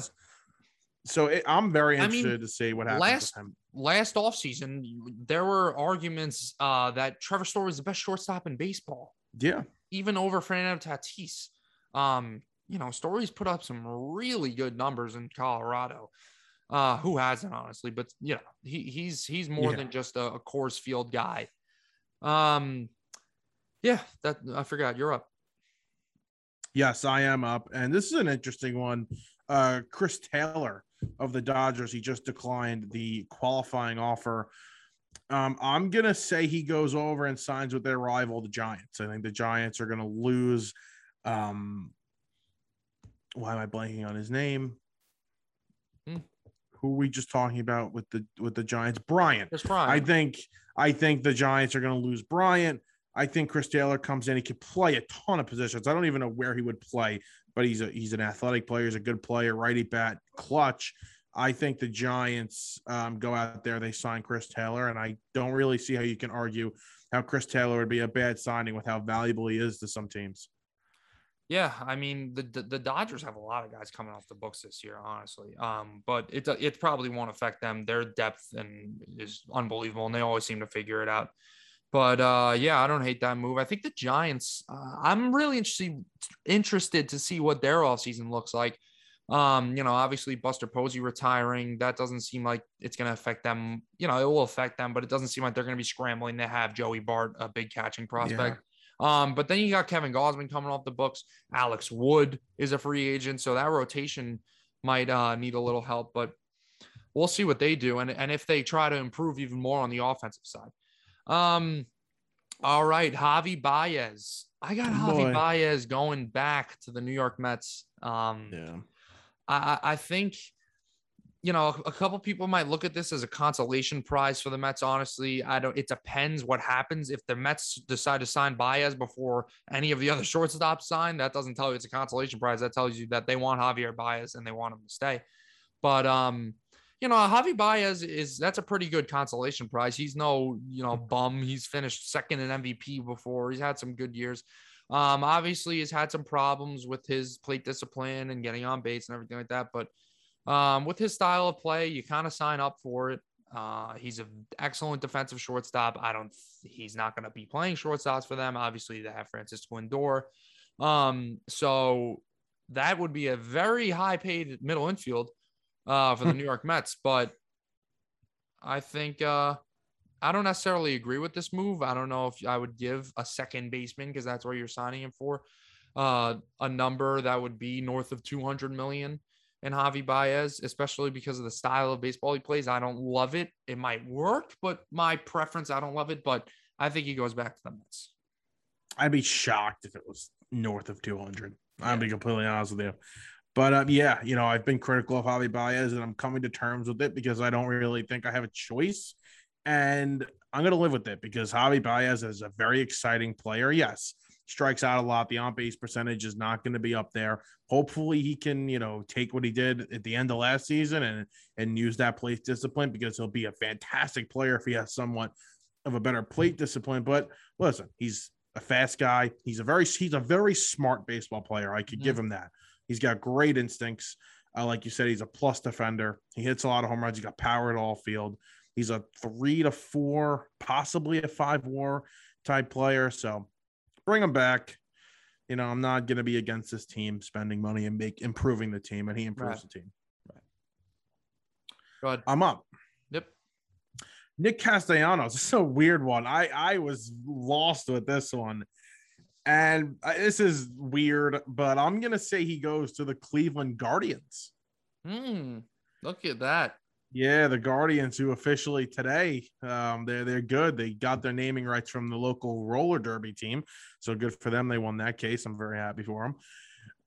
So it, I'm very I mean, interested to see what happens last- with him. last offseason, there were arguments uh, that Trevor Story was the best shortstop in baseball. Yeah. Even over Fernando Tatis. Um, you know, Story's put up some really good numbers in Colorado. Uh, who hasn't honestly, but you know, he he's he's more Yeah. than just a, a Coors Field guy. Um, yeah, that I forgot. You're up. Yes, I am up. And this is an interesting one. Uh, Chris Taylor of the Dodgers, he just declined the qualifying offer. Um, I'm to say he goes over and signs with their rival, the Giants. I think the Giants are to lose. Um, why am I blanking on his name? Who are we just talking about with the with the Giants? Bryant. Kris Bryant. I think I think the Giants are going to lose Bryant. I think Chris Taylor comes in. He could play a ton of positions. I don't even know where he would play, but he's a he's an athletic player. He's a good player, righty bat, clutch. I think the Giants um, go out there. They sign Chris Taylor, and I don't really see how you can argue how Chris Taylor would be a bad signing with how valuable he is to some teams. Yeah, I mean the, the the Dodgers have a lot of guys coming off the books this year, honestly. Um, but it it probably won't affect them. Their depth and is unbelievable, and they always seem to figure it out. But uh, yeah, I don't hate that move. I think the Giants. Uh, I'm really interested interested to see what their offseason looks like. Um, you know, obviously Buster Posey retiring, that doesn't seem like it's going to affect them. You know, it will affect them, but it doesn't seem like they're going to be scrambling to have Joey Bart, a big catching prospect. Um, but then you got Kevin Gausman coming off the books. Alex Wood is a free agent, so that rotation might uh, need a little help. But we'll see what they do, and and if they try to improve even more on the offensive side. Um, all right, Javi Baez. I got Oh, Javi boy. Baez going back to the New York Mets. Um, Yeah. I, I I think, you know, a couple people might look at this as a consolation prize for the Mets. Honestly, I don't. It depends what happens if the Mets decide to sign Baez before any of the other shortstops sign. That doesn't tell you it's a consolation prize. That tells you that they want Javier Baez and they want him to stay. But um, you know, Javi Baez is that's a pretty good consolation prize. He's no, you know, bum. He's finished second in MVP before. He's had some good years. Um, obviously, he's had some problems with his plate discipline and getting on base and everything like that. But um, with his style of play, you kind of sign up for it. Uh, he's an excellent defensive shortstop. I don't. He's not going to be playing shortstops for them. Obviously, they have Francisco Lindor. Um, so that would be a very high-paid middle infield uh, for the New York Mets. But I think uh, I don't necessarily agree with this move. I don't know if I would give a second baseman because that's where you're signing him for uh, a number that would be north of 200 million in Javi Baez, especially because of the style of baseball he plays. I don't love it. It might work, but my preference, I don't love it. But I think he goes back to the Mets. I'd be shocked if it was north of 200. I'll be completely honest with you. But um, yeah, you know, I've been critical of Javi Baez and I'm coming to terms with it because I don't really think I have a choice. And I'm going to live with it because Javi Baez is a very exciting player. Yes, strikes out a lot. The on base percentage is not going to be up there. Hopefully, he can, you know, take what he did at the end of last season and and use that plate discipline because he'll be a fantastic player if he has somewhat of a better plate discipline. But listen, he's a fast guy. He's a very he's a very smart baseball player. I could give him that. He's got great instincts. Uh, like you said, he's a plus defender. He hits a lot of home runs. He's got power at all field. He's a three to four, possibly a five WAR type player. So bring him back. You know, I'm not going to be against this team spending money and make improving the team, and he improves Right. the team. Go ahead. I'm up. Yep. Nick Castellanos. This is a weird one. I I was lost with this one, and uh, this is weird. But I'm gonna say he goes to the Cleveland Guardians. Hmm. Look at that. Yeah, the Guardians, who officially today, um, they're they're good. They got their naming rights from the local roller derby team, so good for them. They won that case. I'm very happy for them.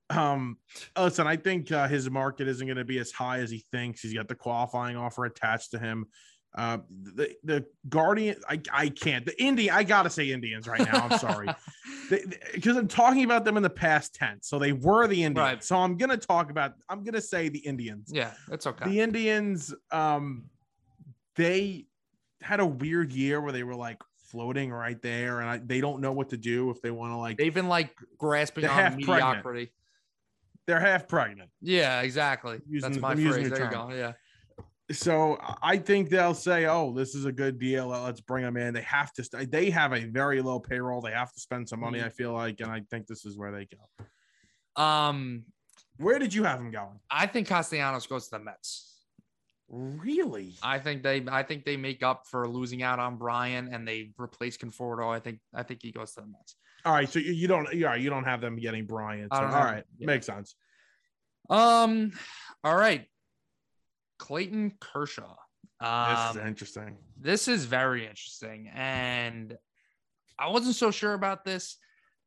Um, listen, I think uh, his market isn't going to be as high as he thinks. He's got the qualifying offer attached to him. Uh, the the Guardian, I I can't. The Indian, I gotta say Indians right now. I'm sorry, because I'm talking about them in the past tense. So they were the Indians. Right. So I'm gonna talk about. I'm gonna say the Indians yeah, that's okay. the Indians, um, they had a weird year where they were like floating right there, and I, they don't know what to do if they want to like. They've been like grasping on half pregnant. mediocrity. They're half pregnant. Yeah, exactly. Using- That's my phrase. There you go. Yeah. So I think they'll say, "Oh, this is a good deal. Let's bring them in." They have to. St- they have a very low payroll. They have to spend some money. Mhm. I feel like, and I think this is where they go. Um, Where did you have them going? I think Castellanos goes to the Mets. Really? I think they I think they make up for losing out on Bryant and they replace Conforto. I think I think he goes to the Mets. All right. So you, you don't. Yeah, you don't have them getting Bryant. So, all right, yeah. makes sense. Um, all right. Clayton Kershaw. This Um, is interesting. this is very interesting. And I wasn't so sure about this.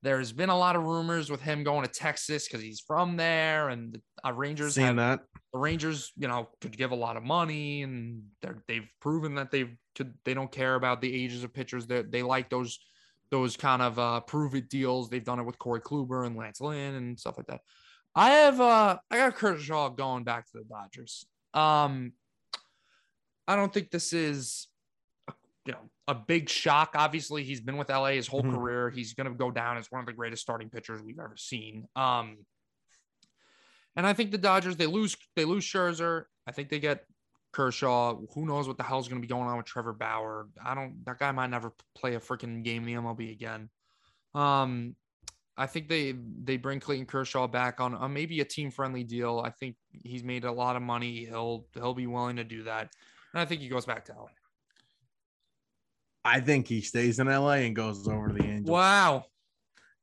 There's been a lot of rumors with him going to Texas because he's from there, and the uh, Rangers Seeing have that. the Rangers, you know, could give a lot of money, and they've proven that they've could they don't care about the ages of pitchers. That they, like those those kind of uh, prove it deals. They've done it with Corey Kluber and Lance Lynn and stuff like that. I have uh I got Kershaw going back to the Dodgers. Um, I don't think this is you know a big shock. Obviously, he's been with LA his whole Mhm. career. He's going to go down as one of the greatest starting pitchers we've ever seen. Um, and I think the Dodgers they lose they lose Scherzer. I think they get Kershaw. Who knows what the hell's going to be going on with Trevor Bauer? I don't. That guy might never play a freaking game in the MLB again. Um, I think they they bring Clayton Kershaw back on, maybe a team friendly deal. I think he's made a lot of money. He'll he'll be willing to do that, and I think he goes back to LA. I think he stays in LA and goes over to the Angels. Wow,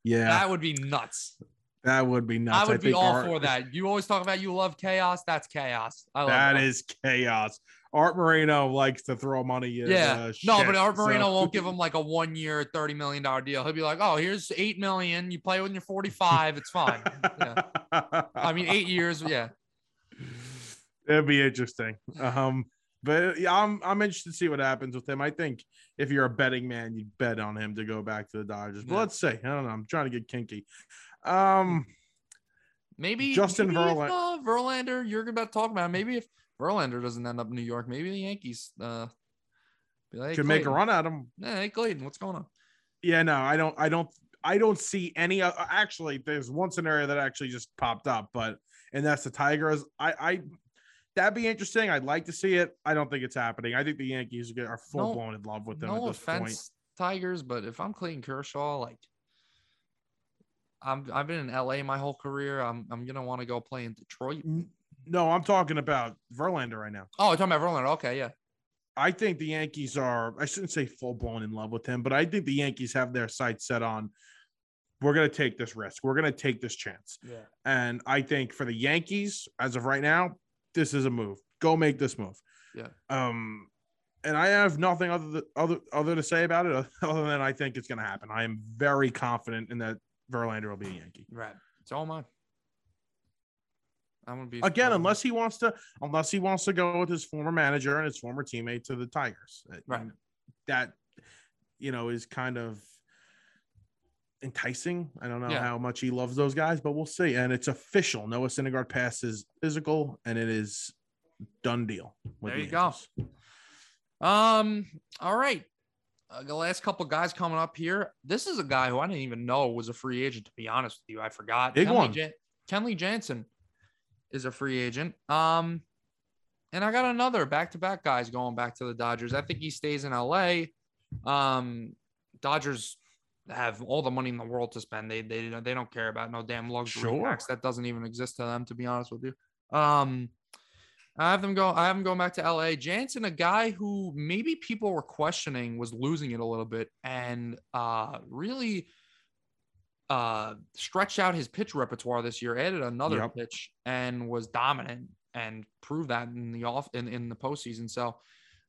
Yeah, that would be nuts. that would be nuts. I would be all Art- for that. You always talk about you love chaos. That's chaos. I love That that. is chaos. Art Moreno likes to throw money. In, Yeah. uh, no, shit, but Art Moreno so- won't give him like a one year, $30 million deal. He'll be like, oh, here's 8 million. You play when you're 45. It's fine. Yeah. I mean, eight years. Yeah. It'd be interesting. Um, but yeah, I'm I'm interested to see what happens with him. I think if you're a betting man, you'd bet on him to go back to the Dodgers. But Yeah. let's see. I don't know. I'm trying to get kinky. Um, Maybe Justin maybe if, uh, Verlander, you're about to talk about. Maybe if Verlander doesn't end up in New York, maybe the Yankees uh, be like, hey, make a run at him. Yeah, hey, Clayton, what's going on? Yeah, no, I don't. I don't. I don't see any. Uh, actually, there's one scenario that actually just popped up, but and that's the Tigers. I, I that'd be interesting. I'd like to see it. I don't think it's happening. I think the Yankees are full blown in love with them no at this offense, point. Tigers, but if I'm Clayton Kershaw, like I'm, I've been in LA my whole career. I'm, I'm gonna want to go play in Detroit. No, I'm talking about Verlander right now. Oh, you're talking about Verlander. Okay, yeah. I think the Yankees are, I shouldn't say full blown in love with him, but I think the Yankees have their sights set on we're going to take this risk. We're going to take this chance. Yeah. And I think for the Yankees, as of right now, this is a move. Go make this move. Yeah. Um, and I have nothing other other other to say about it other than I think it's going to happen. I am very confident in that Verlander will be a Yankee. Right. It's all mine. I'm gonna be Again, unless he wants to, unless he wants to go with his former manager and his former teammate to the Tigers, Right. That you know is kind of enticing. I don't know Yeah. how much he loves those guys, but we'll see. And it's official. Noah Syndergaard passes physical, and it is done deal. with There the you go. Um. All right. Uh, the last couple guys coming up here. This is a guy who I didn't even know was a free agent. To be honest with you, I forgot. Big Kenley one. Ja- Kenley Jansen is a free agent. Um, and I got another back-to-back guys going back to the Dodgers. I think he stays in LA. Um, Dodgers have all the money in the world to spend. They they they don't care about no damn luxury Sure. tax that doesn't even exist to them. To be honest with you. Um. I have them go. I have them going back to LA. Jansen, a guy who maybe people were questioning, was losing it a little bit, and uh, really uh, stretched out his pitch repertoire this year. Added another Yep. pitch and was dominant and proved that in the off in, in the postseason. So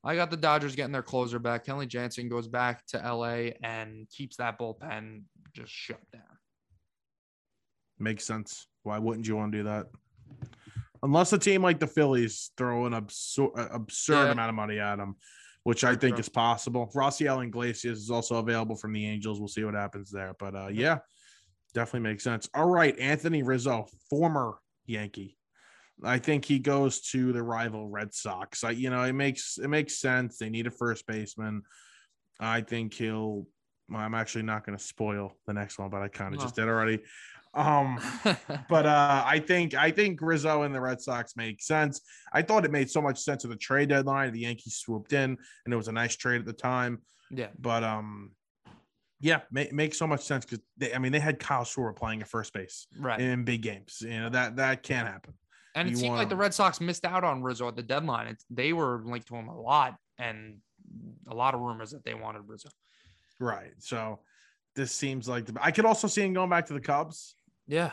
I got the Dodgers getting their closer back. Kenley Jansen goes back to LA and keeps that bullpen just shut down. Makes sense. Why wouldn't you want to do that? Unless a team like the Phillies throw an absurd, absurd Yeah. amount of money at him, which I think sure. is possible. Raisel Iglesias is also available from the Angels. We'll see what happens there. But uh, Yeah. yeah, definitely makes sense. All right, Anthony Rizzo, former Yankee. I think he goes to the rival Red Sox. I, you know, it makes it makes sense. They need a first baseman. I think he'll. I'm actually not going to spoil the next one, but I kind of No. just did already. Um, but uh, I think I think Rizzo and the Red Sox make sense. I thought it made so much sense at the trade deadline. The Yankees swooped in, and it was a nice trade at the time. yeah. But um, yeah, make makes so much sense because they, I mean they had Kyle Schwarber playing at first base Right. in big games. You know that that can't happen. And it you seemed like the. Red Sox missed out on Rizzo at the deadline. It's, they were linked to him a lot, and a lot of rumors that they wanted Rizzo. Right. So this seems like the, I could also see him going back to the Cubs, Yeah.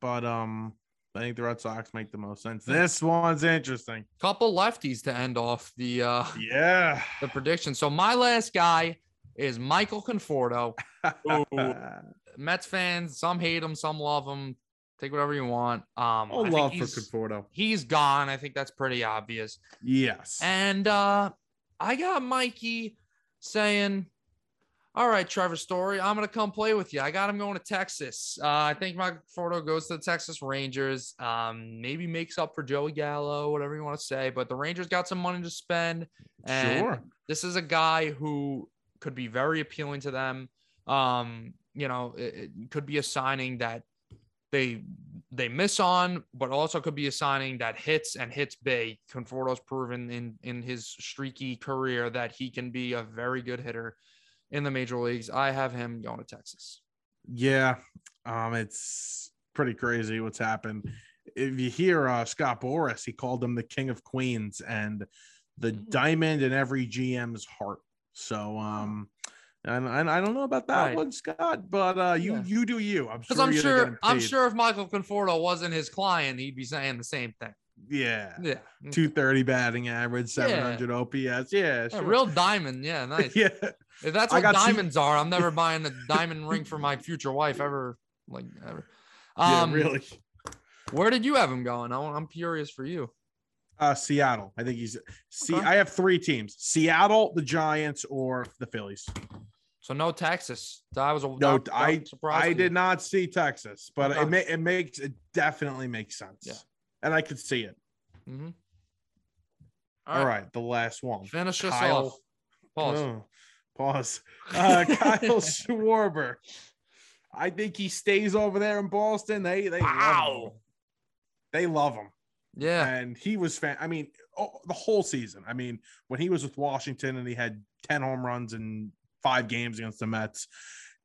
but um, I think the Red Sox make the most sense. This one's interesting. Couple lefties to end off the uh Yeah. the prediction. So my last guy is Michael Conforto. Mets fans, some hate him, some love him. Take whatever you want. Um, All I think love for Conforto. he's gone. I think that's pretty obvious. Yes. And uh, I got Mikey saying, "All right, Trevor Story, I'm gonna come play with you. I got him going to Texas. Uh, I think Michael Conforto goes to the Texas Rangers. Um, maybe makes up for Joey Gallo, whatever you want to say. But the Rangers got some money to spend, and sure. this is a guy who could be very appealing to them. Um, you know, it, it could be a signing that they they miss on, but also could be a signing that hits and hits big. Conforto's proven in in his streaky career that he can be a very good hitter in the major leagues. I have him going to Texas. Yeah. Um, it's pretty crazy what's happened. If you hear uh, Scott Boras, he called him the king of queens and the Mm. diamond in every GM's heart. So um and, and I don't know about that Right. one, Scott, but uh you Yeah. you do you. I'm Because sure I'm sure I'm sure if Michael Conforto wasn't his client, he'd be saying the same thing. Yeah. Yeah. 230 batting average, 700 OPS. Yeah, Yeah, sure. real diamond. Yeah, nice. yeah. If that's what got two- diamonds are, I'm never buying a diamond ring for my future wife ever. Like ever. Yeah, Um, really. Where did you have him going? I'm curious for you. Uh Seattle. I think he's see Okay. I have three teams. Seattle, the Giants, or the Phillies. So no Texas. That was a No, that- that I surprised I me. did not see Texas, but Okay. it ma- it makes it definitely makes sense. Yeah. And I could see it. Mm-hmm. All right, the last one. Finish us Kyle- off. Pause. Oh, pause. Uh, Kyle Schwarber. I think he stays over there in Boston. They they love him. Wow. They love him. Yeah. And he was fan. I mean, oh, the whole season. I mean, when he was with Washington and he had 10 home runs in five games against the Mets.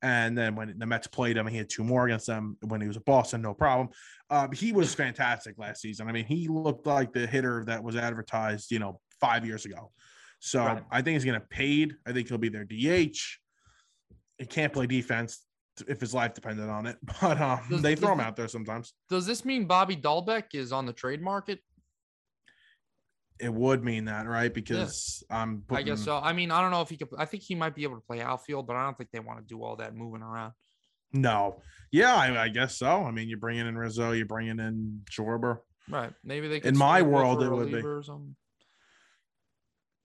And then when the Mets played him, he had two more against them. When he was at Boston, no problem. Um, he was fantastic last season. I mean, he looked like the hitter that was advertised, you know, five years ago. So Right. I think he's going to paid. I think he'll be their DH. He can't play defense if his life depended on it, but um, Does- they throw does him out there sometimes. Does this mean Bobby Dalbec is on the trade market? It would mean that, right? Because I'm. I guess so. I mean, I don't know if he could. I think he might be able to play outfield, but I don't think they want to do all that moving around. No. Yeah, I, I guess so. I mean, you're bringing in Rizzo, you're bringing in Schwarber. Right. Maybe they could In my world, it would be. reliever or something.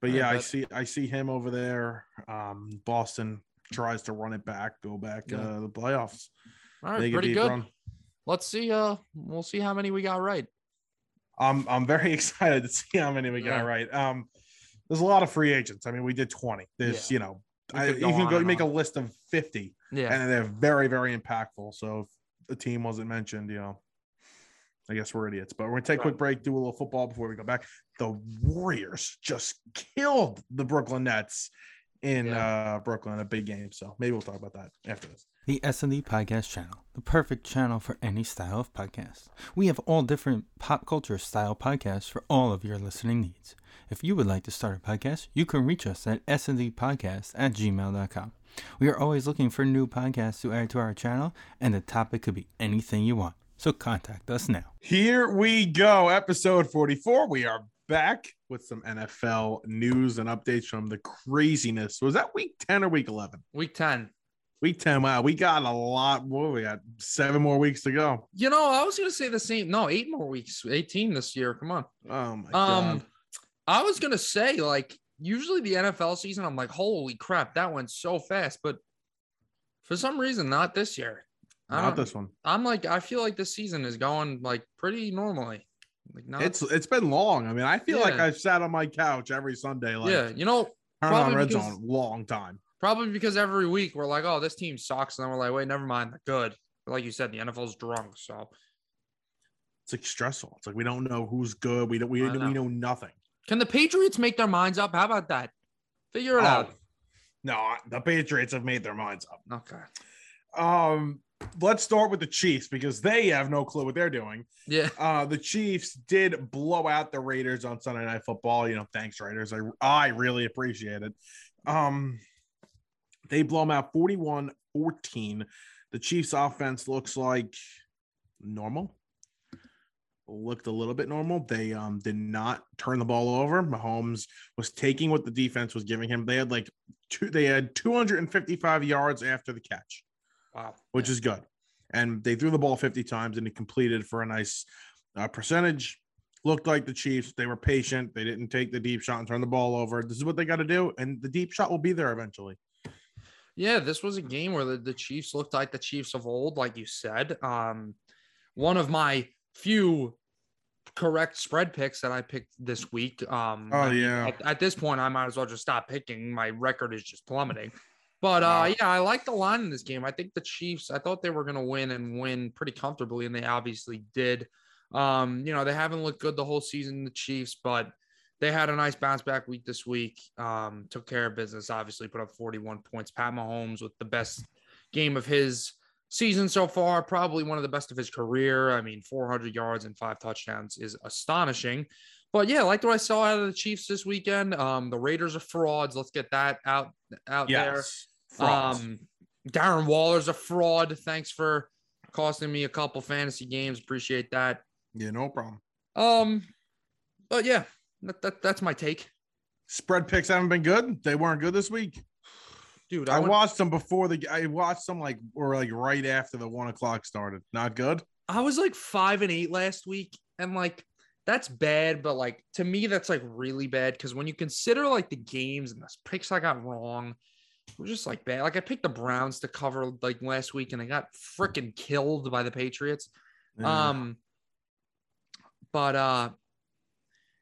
But Yeah, yeah, I see I see him over there. Um, Boston tries to run it back, go back Yeah. uh the playoffs. All right. Make Pretty good. run. Let's see. Uh, we'll see how many we got right. I'm I'm very excited to see how many we Yeah. got right. Um, there's a lot of free agents. I mean, we did 20. There's Yeah. you know, I, you can go make a list of 50, Yeah. and they're very very impactful. So if the team wasn't mentioned, you know, I guess we're idiots. But we're gonna take a quick break, do a little football before we go back. The Warriors just killed the Brooklyn Nets in uh Brooklyn, a big game. So maybe we'll talk about that after this. The S&D Podcast Channel, the perfect channel for any style of podcast. We have all different pop culture style podcasts for all of your listening needs. If you would like to start a podcast, you can reach us at sndpodcast at gmail.com. We are always looking for new podcasts to add to our channel, and the topic could be anything you want. So contact us now. Here we go, episode 44. We are back with some NFL news and updates from the craziness. Was that week 10 or week 11? Week ten. Week 10. Wow, we got a lot more. We got seven more weeks to go. You know, I was gonna say the same. No, eight more weeks. Eighteen this year. Come on. Oh my Um, god. I was gonna say like usually the NFL season, I'm like, holy crap, that went so fast. But for some reason, not this year. Not this one. I'm like, I feel like this season is going like pretty normally. Like not, It's it's been long. I mean, I feel like I've sat on my couch every Sunday, like yeah, you know, turn on red because- zone, long time. probably because every week we're like, oh, this team sucks, and then we're like, wait, never mind, they're good. like you said, the NFL's drunk. So It's like stressful. It's like we don't know who's good. We don't. We, know. we know nothing. can the Patriots make their minds up? How about that? Figure it out. Oh, no, the Patriots have made their minds up. Okay. Um, let's start with the Chiefs because they have no clue what they're doing. Yeah. Uh, the Chiefs did blow out the Raiders on Sunday Night Football. You know, thanks Raiders. I I really appreciate it. Um, they blow them out 41-14. The Chiefs offense looks like normal. Looked a little bit normal. They um did not turn the ball over. Mahomes was taking what the defense was giving him. They had like two, they had 255 yards after the catch Wow. which is good. And they threw the ball 50 times and he completed for a nice uh, percentage. Looked like the Chiefs. They were patient. They didn't take the deep shot and turn the ball over. This is what they got to do. And the deep shot will be there eventually. Yeah, this was a game where the, the Chiefs looked like the Chiefs of old, like you said. Um, one of my few correct spread picks that I picked this week. Um, Oh, yeah. At, at this point, I might as well just stop picking. My record is just plummeting. But uh, yeah, I like the line in this game. I think the Chiefs. I thought they were going to win and win pretty comfortably, and they obviously did. Um, you know, they haven't looked good the whole season, the Chiefs, but they had a nice bounce back week this week. Um, took care of business, obviously, put up 41 points. Pat Mahomes with the best game of his season so far, probably one of the best of his career. I mean, 400 yards and five touchdowns is astonishing. But yeah, like what I saw out of the Chiefs this weekend. Um, the Raiders are frauds. Let's get that out out there. Yes. Frauds. Um, Darren Waller's a fraud. Thanks for costing me a couple fantasy games. Appreciate that. yeah, no problem. Um, but yeah, that, that that's my take, Spread picks haven't been good. They weren't good this week. dude. I I, went, watched them before the. I watched them like or like right after the one o'clock started. Not good. I was like five and eight last week, and like that's bad. But like to me, that's like really bad because when you consider like the games and the picks I got wrong, it was just like bad. Like I picked the Browns to cover like last week, and I got freaking killed by the Patriots. Yeah. Um, but uh,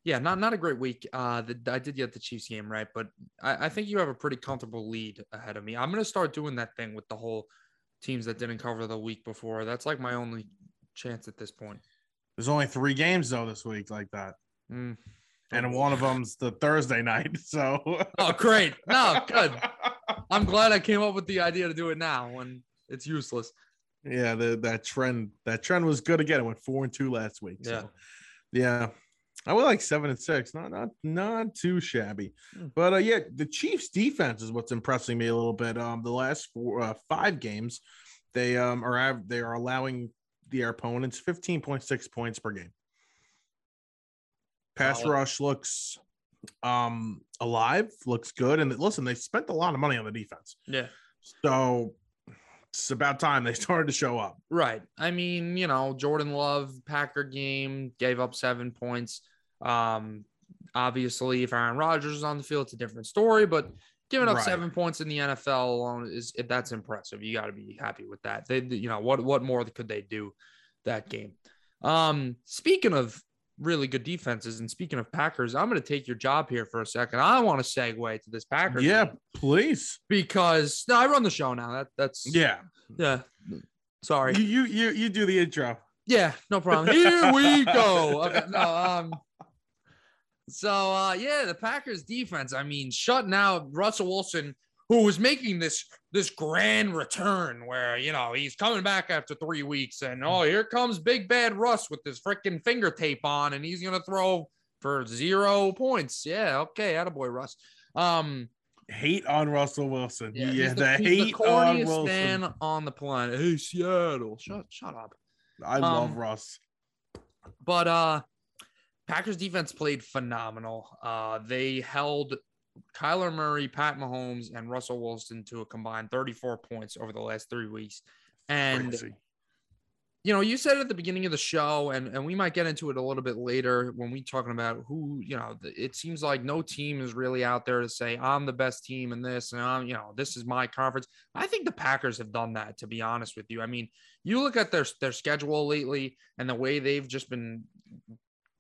yeah, not not a great week. Uh, the, I did get the Chiefs game right, but I, I think you have a pretty comfortable lead ahead of me. I'm gonna start doing that thing with the whole teams that didn't cover the week before. That's like my only chance at this point. There's only three games though this week like that, Mm. and one of them's the Thursday night. So. Oh, great! No, good. I'm glad I came up with the idea to do it now when it's useless. Yeah, the, that trend that trend was good again. It went four and two last week. Yeah. So yeah. I would like seven and six. Not not not too shabby. Hmm. But uh yeah, the Chiefs defense is what's impressing me a little bit. Um the last four uh, five games, they um are they are allowing their opponents 15.6 points per game. Pass rush looks um alive, looks good. And listen, they spent a lot of money on the defense. Yeah. So it's about time they started to show up. Right. I mean, you know, Jordan Love, Packer game, gave up seven points. Um, obviously, if Aaron Rodgers is on the field, it's a different story, but giving up Right. seven points in the NFL alone is that's impressive. You got to be happy with that. They, you know, what what more could they do that game? Um, speaking of really good defenses and speaking of Packers, I'm going to take your job here for a second. I want to segue to this Packers Yeah, game please. because no, I run the show now. That that's Yeah. yeah. Sorry. You you you you do the intro. Yeah, no problem. Here we go. Okay, no, um, so uh, yeah, the Packers defense. I mean, shutting out Russell Wilson, who was making this this grand return, where you know he's coming back after three weeks, and oh, here comes Big Bad Russ with his freaking finger tape on, and he's gonna throw for zero points. Yeah, okay, attaboy, Russ. Um, Hate on Russell Wilson. Yeah, he's the, he's hate on corniest Wilson. man on the planet. Hey, Seattle, shut shut up. I love um, Russ. But uh Packers defense played phenomenal. Uh they held Kyler Murray, Pat Mahomes, and Russell Wilson to a combined 34 points over the last three weeks. And Crazy. you know, you said at the beginning of the show, and, and we might get into it a little bit later when we're talking about who, you know, it seems like no team is really out there to say, I'm the best team in this, and I'm, you know, this is my conference. I think the Packers have done that, to be honest with you. I mean, you look at their their schedule lately and the way they've just been,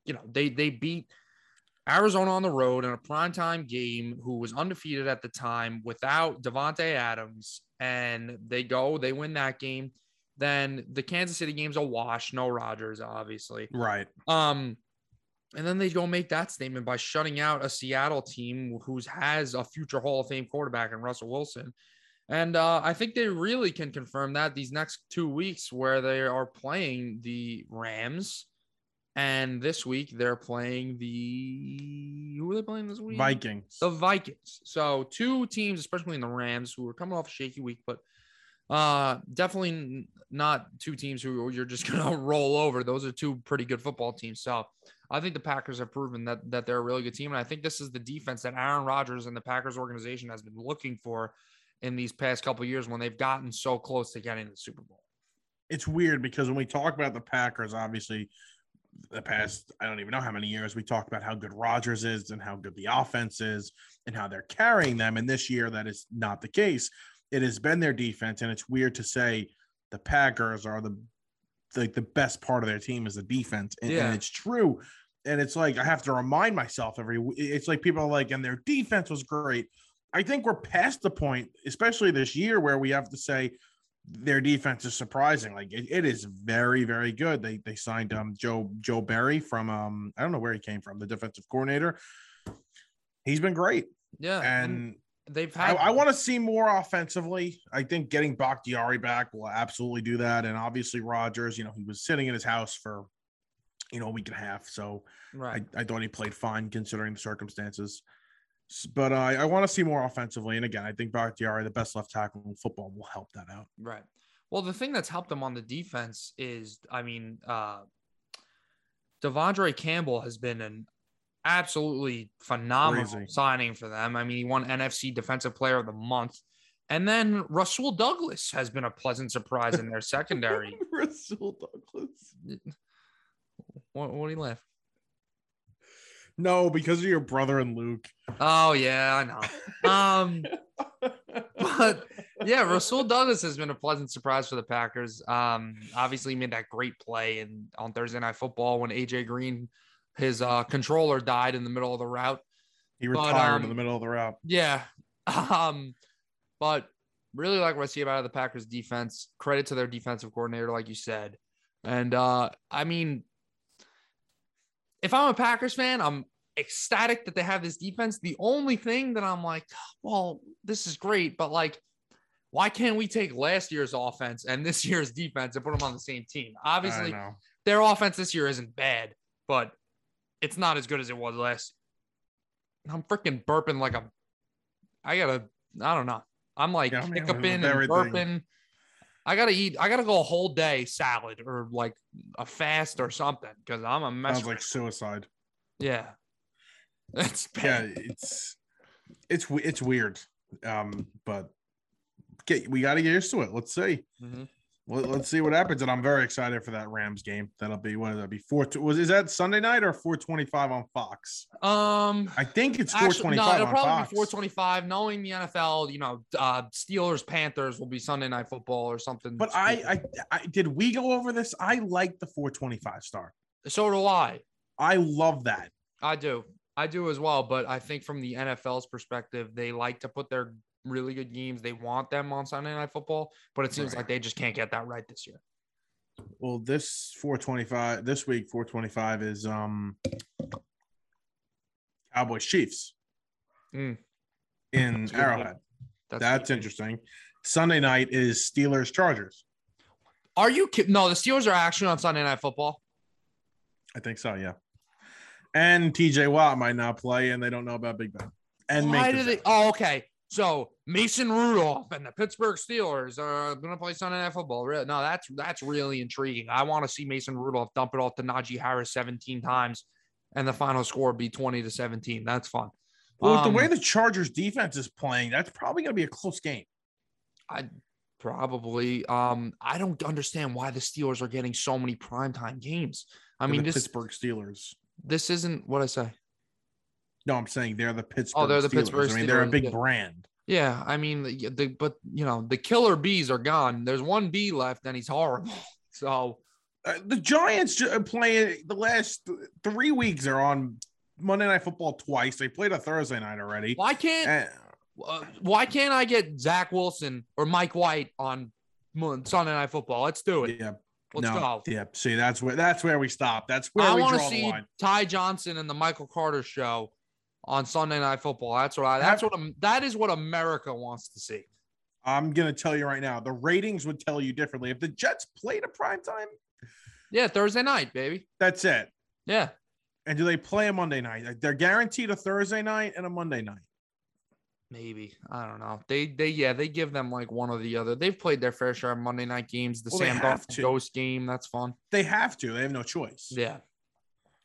you know, they they beat Arizona on the road in a primetime game, who was undefeated at the time without Davante Adams, and they go, they win that game. then the Kansas City game's a wash. No Rodgers, obviously. Right. Um, and then they go make that statement by shutting out a Seattle team who has a future Hall of Fame quarterback in Russell Wilson. And uh, I think they really can confirm that these next two weeks where they are playing the Rams. And this week they're playing the who are they playing this week? Vikings. The Vikings. So two teams, especially in the Rams, who are coming off a shaky week, but uh definitely not two teams who you're just gonna roll over. Those are two pretty good football teams. So I think the Packers have proven that that they're a really good team. And I think this is the defense that Aaron Rodgers and the Packers organization has been looking for in these past couple years when they've gotten so close to getting the Super Bowl. It's weird because when we talk about the Packers, obviously the past I don't even know how many years we talked about how good Rodgers is and how good the offense is and how they're carrying them. And this year that is not the case. It has been their defense, and it's weird to say the Packers are the like the, best part of their team is the defense, and, Yeah. and it's true. And it's like I have to remind myself every. It's like people are like, and their defense was great. I think we're past the point, especially this year, where we have to say their defense is surprising. Like it, it is very, very good. They they signed um Joe Joe Barry from um I don't know where he came from, the defensive coordinator. He's been great, Yeah. and they've I, had I want to see more offensively. I think getting Bakhtiari back will absolutely do that. And obviously Rodgers, you know, he was sitting in his house for you know a week and a half, so right. I, I thought he played fine considering the circumstances. But uh, I want to see more offensively. And again, I think Bakhtiari, the best left tackle in football, will help that out. Right. Well, the thing that's helped them on the defense is, I mean, uh, De'Vondre Campbell has been an absolutely phenomenal Crazy. signing for them. I mean, he won NFC Defensive Player of the Month. And then Russell Douglas has been a pleasant surprise in their secondary. Russell Douglas. What, what do you laugh? No, because of your brother and Luke. Oh, yeah, I know. Um, but yeah, Rasul Douglas has been a pleasant surprise for the Packers. Um, obviously he made that great play in on Thursday Night Football when AJ Green, his uh, controller died in the middle of the route. He But, retired um, in the middle of the route. Yeah, um, but really like what I see about the Packers defense. Credit to their defensive coordinator, like you said, and uh, I mean, if I'm a Packers fan, I'm ecstatic that they have this defense. The only thing that I'm like, well, this is great, but like, why can't we take last year's offense and this year's defense and put them on the same team? Obviously, their offense this year isn't bad, but it's not as good as it was last. I'm freaking burping like a. I gotta. I don't know. I'm like Yeah, hiccuping and burping. I gotta eat. I gotta go a whole day salad or like a fast or something because I'm a mess. Sounds like suicide. yeah, it's Yeah, it's it's it's weird. Um, but get we got to get used to it. Let's see. Mhm. Let, let's see what happens. And I'm very excited for that Rams game. That'll be what that be four. Was is that Sunday night or 425 on Fox? Um. I think it's Actually, 425 no, it'll probably Fox. be 425. Knowing the NFL, you know, uh, Steelers Panthers will be Sunday night football or something. But I, I, I did we go over this? I like the 425 star. so do I. I love that. I do. I do as well. But I think from the NFL's perspective, they like to put their really good games. They want them on Sunday Night Football, but it seems Right. like they just can't get that right this year. Well, this 425 this week 425 is um Cowboys Chiefs Mm. in That's Arrowhead. That's, That's interesting. Sunday night is Steelers Chargers. Are you kidding? No, the Steelers are actually on Sunday Night Football. I think so, yeah. And TJ Watt might not play, and they don't know about Big Ben. And Why do they? Oh, okay. So Mason Rudolph and the Pittsburgh Steelers are going to play Sunday Night Football. No, that's that's really intriguing. I want to see Mason Rudolph dump it off to Najee Harris 17 times, and the final score be 20 to 17. That's fun. Well, with Um, the way the Chargers defense is playing, that's probably going to be a close game. I probably. Um, I don't understand why the Steelers are getting so many primetime games. I mean, the this Pittsburgh Steelers. this isn't what I say. No, I'm saying they're the Pittsburgh. Oh, they're the Steelers. Pittsburgh I mean, they're a big yeah. brand. Yeah, I mean, the, the but you know the killer bees are gone. There's one bee left, and he's horrible. So Uh, the Giants playing the last three weeks. Are on Monday Night Football twice. They played a Thursday night already. why can't uh, why can't I get Zach Wilson or Mike White on Sunday Night Football. Let's do it. Yeah. Let's no, go. Yeah. See, that's where that's where we stop. That's where I we want draw to see. Ty Johnson and the Michael Carter show on Sunday Night Football. That's what I. That's what Am- that is what America wants to see. I'm gonna tell you right now, the ratings would tell you differently. If the Jets played a prime time, Yeah, Thursday night, baby. that's it. Yeah, And do they play a Monday night? They're guaranteed a Thursday night and a Monday night. maybe. I don't know. They they yeah they give them like one or the other. They've played their fair share of Monday night games. The Well, Sam ghost game. That's fun. They have to. They have no choice. Yeah.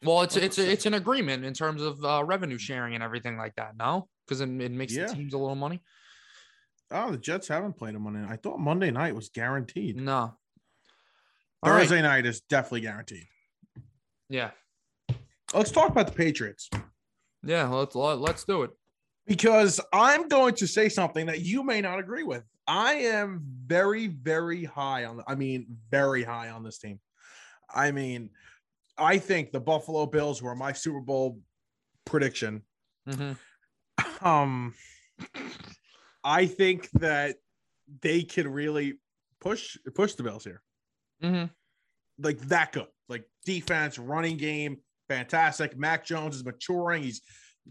Well, it's it's it's an agreement in terms of uh, revenue sharing and everything like that. No, because it, it makes Yeah. the teams a little money. Oh, the Jets haven't played a Monday. night. I thought Monday night was guaranteed. No. All right. Thursday night is definitely guaranteed. Yeah. Let's talk about the Patriots Yeah. Let's let, let's do it. because I'm going to say something that you may not agree with. I am very, very high on. I mean, very high on this team. I mean, I think the Buffalo Bills were my Super Bowl prediction. Mhm. Um, I think that they could really push push the Bills here. Mhm. like that good. Like defense, running game, fantastic. Mac Jones is maturing. He's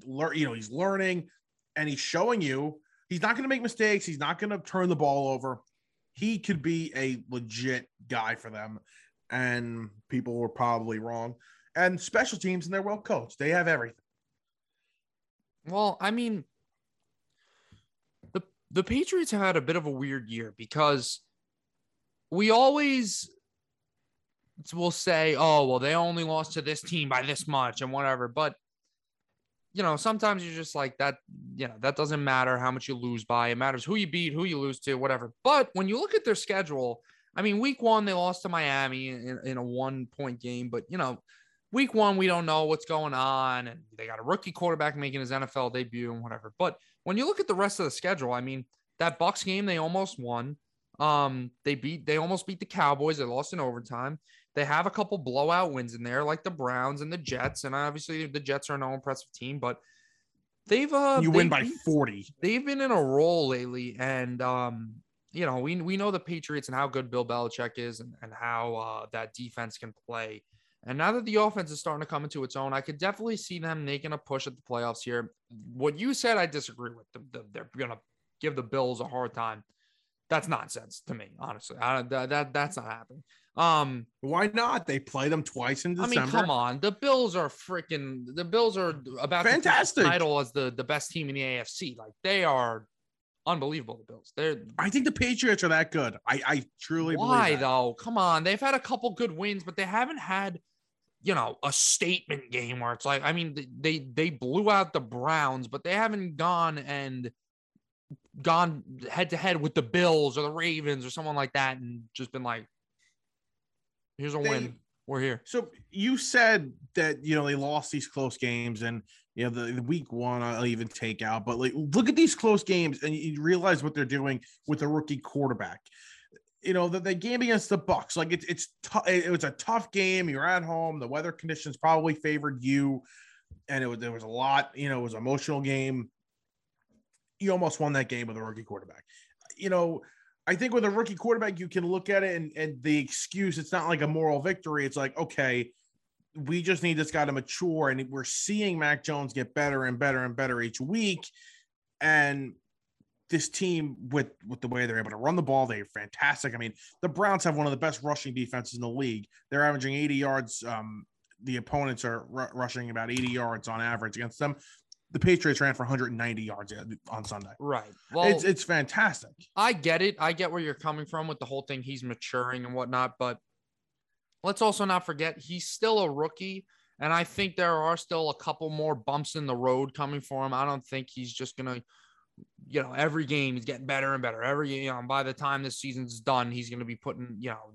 lear- you know, he's learning and he's showing you he's not going to make mistakes. He's not going to turn the ball over. He could be a legit guy for them. And people were probably wrong. And special teams, and they're well coached. They have everything. Well, I mean, the the Patriots have had a bit of a weird year because we always will say, "Oh, well, they only lost to this team by this much and whatever." But you know, sometimes you're just like that. You know, that doesn't matter how much you lose by. It matters who you beat, who you lose to, whatever. But when you look at their schedule, I mean, week one they lost to Miami in, in a one point game, but you know, week one, we don't know what's going on. And they got a rookie quarterback making his NFL debut and whatever. But when you look at the rest of the schedule, I mean, that Bucs game, they almost won. Um, they beat, they almost beat the Cowboys. They lost in overtime. They have a couple blowout wins in there, like the Browns and the Jets. And obviously the Jets are no impressive team, but they've uh You win by beat- 40. they've been in a roll lately, and um, you know, we we know the Patriots and how good Bill Belichick is, and and how uh, that defense can play. And now that the offense is starting to come into its own, I could definitely see them making a push at the playoffs here. What you said, I disagree with. The, the, they're gonna give the Bills a hard time. That's nonsense to me, honestly. I, that, that that's not happening. Um, Why not? They play them twice in December. I mean, come on. The Bills are freaking. The Bills are about to Fantastic. title as the the best team in the AFC. Like they are unbelievable. The Bills. They're I think the Patriots are that good. I, I truly why though? Come on. They've had a couple good wins, but they haven't had, you know, a statement game where it's like. I mean, they they blew out the Browns, but they haven't gone and gone head to head with the Bills or the Ravens or someone like that and just been like, here's a They- win. We're here. So you said that you know they lost these close games, and you know the, the week one I'll even take out. But like, look at these close games, and you realize what they're doing with a rookie quarterback. You know the, the game against the Bucs, like it's it's tou- it was a tough game. You're at home. The weather conditions probably favored you, and it was there was a lot. You know, it was an emotional game. You almost won that game with a rookie quarterback. You know, I think with a rookie quarterback, you can look at it and, and the excuse, it's not like a moral victory. It's like, okay, we just need this guy to mature. And we're seeing Mac Jones get better and better and better each week. And this team, with with the way they're able to run the ball, they're fantastic. I mean, the Browns have one of the best rushing defenses in the league. They're averaging 80 yards. Um, the opponents are ru- rushing about 80 yards on average against them. The Patriots ran for 190 yards on Sunday. Right. Well, it's it's fantastic. I get it. I get where you're coming from with the whole thing. He's maturing and whatnot, but let's also not forget he's still a rookie. And I think there are still a couple more bumps in the road coming for him. I don't think he's just gonna, you know, every game he's getting better and better. Every you know, by the time this season's done, he's gonna be putting, you know,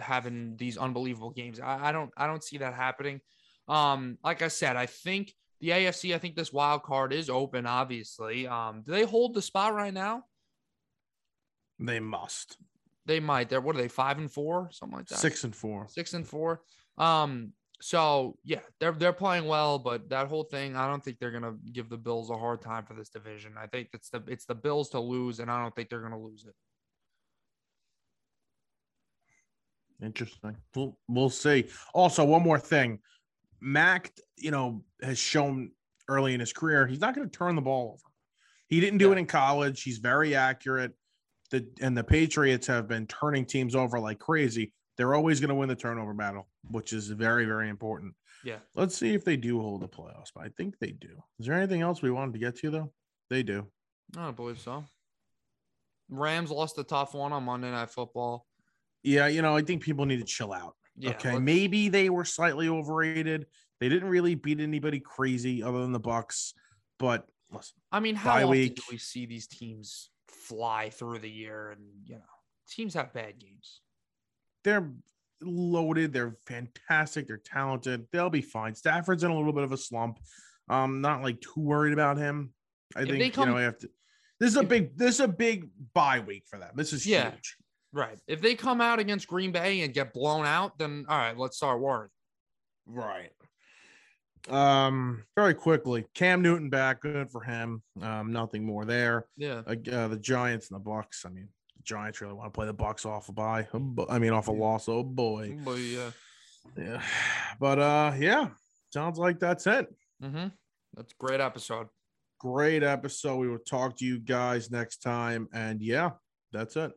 having these unbelievable games. I, I don't I don't see that happening. Um, like I said, I think the AFC, I think this wild card is open, obviously. Um, do they hold the spot right now? They must. They might. They're what are they? Five and four, something like that. Six and four. six and four. Um, so yeah, they're they're playing well, but that whole thing, I don't think they're gonna give the Bills a hard time for this division. I think it's the it's the Bills to lose, and I don't think they're gonna lose it. Interesting. We'll we'll see. Also, one more thing. Mac, you know, has shown early in his career he's not going to turn the ball over. He didn't do Yeah. it in college. He's very accurate. The and the Patriots have been turning teams over like crazy. They're always going to win the turnover battle, which is very very important. Yeah. Let's see if they do hold the playoffs. But I think they do. Is there anything else we wanted to get to though? They do. I don't believe so. Rams lost the tough one on Monday Night Football. Yeah, you know, I think people need to chill out. Yeah, okay, let's- maybe they were slightly overrated. They didn't really beat anybody crazy other than the Bucs. But listen, I mean, how often week. do we see these teams fly through the year? And you know, teams have bad games. they're loaded. They're fantastic. They're talented. They'll be fine. Stafford's in a little bit of a slump. Um, not like too worried about him. I If think they you know I have to. This is a if- big. This is a big bye week for them. This is Yeah. huge. Right. If they come out against Green Bay and get blown out, then all right, let's start worrying. Right. Um, very quickly, Cam Newton back, good for him. Um, nothing more there. Yeah. Uh, the Giants and the Bucs. I mean, the Giants really want to play the Bucs off a bye. Oh, I mean, off a loss. Oh boy. But yeah. Yeah. But uh, yeah. Sounds like that's it. Mm-hmm. That's a great episode. Great episode. We will talk to you guys next time. And yeah, that's it.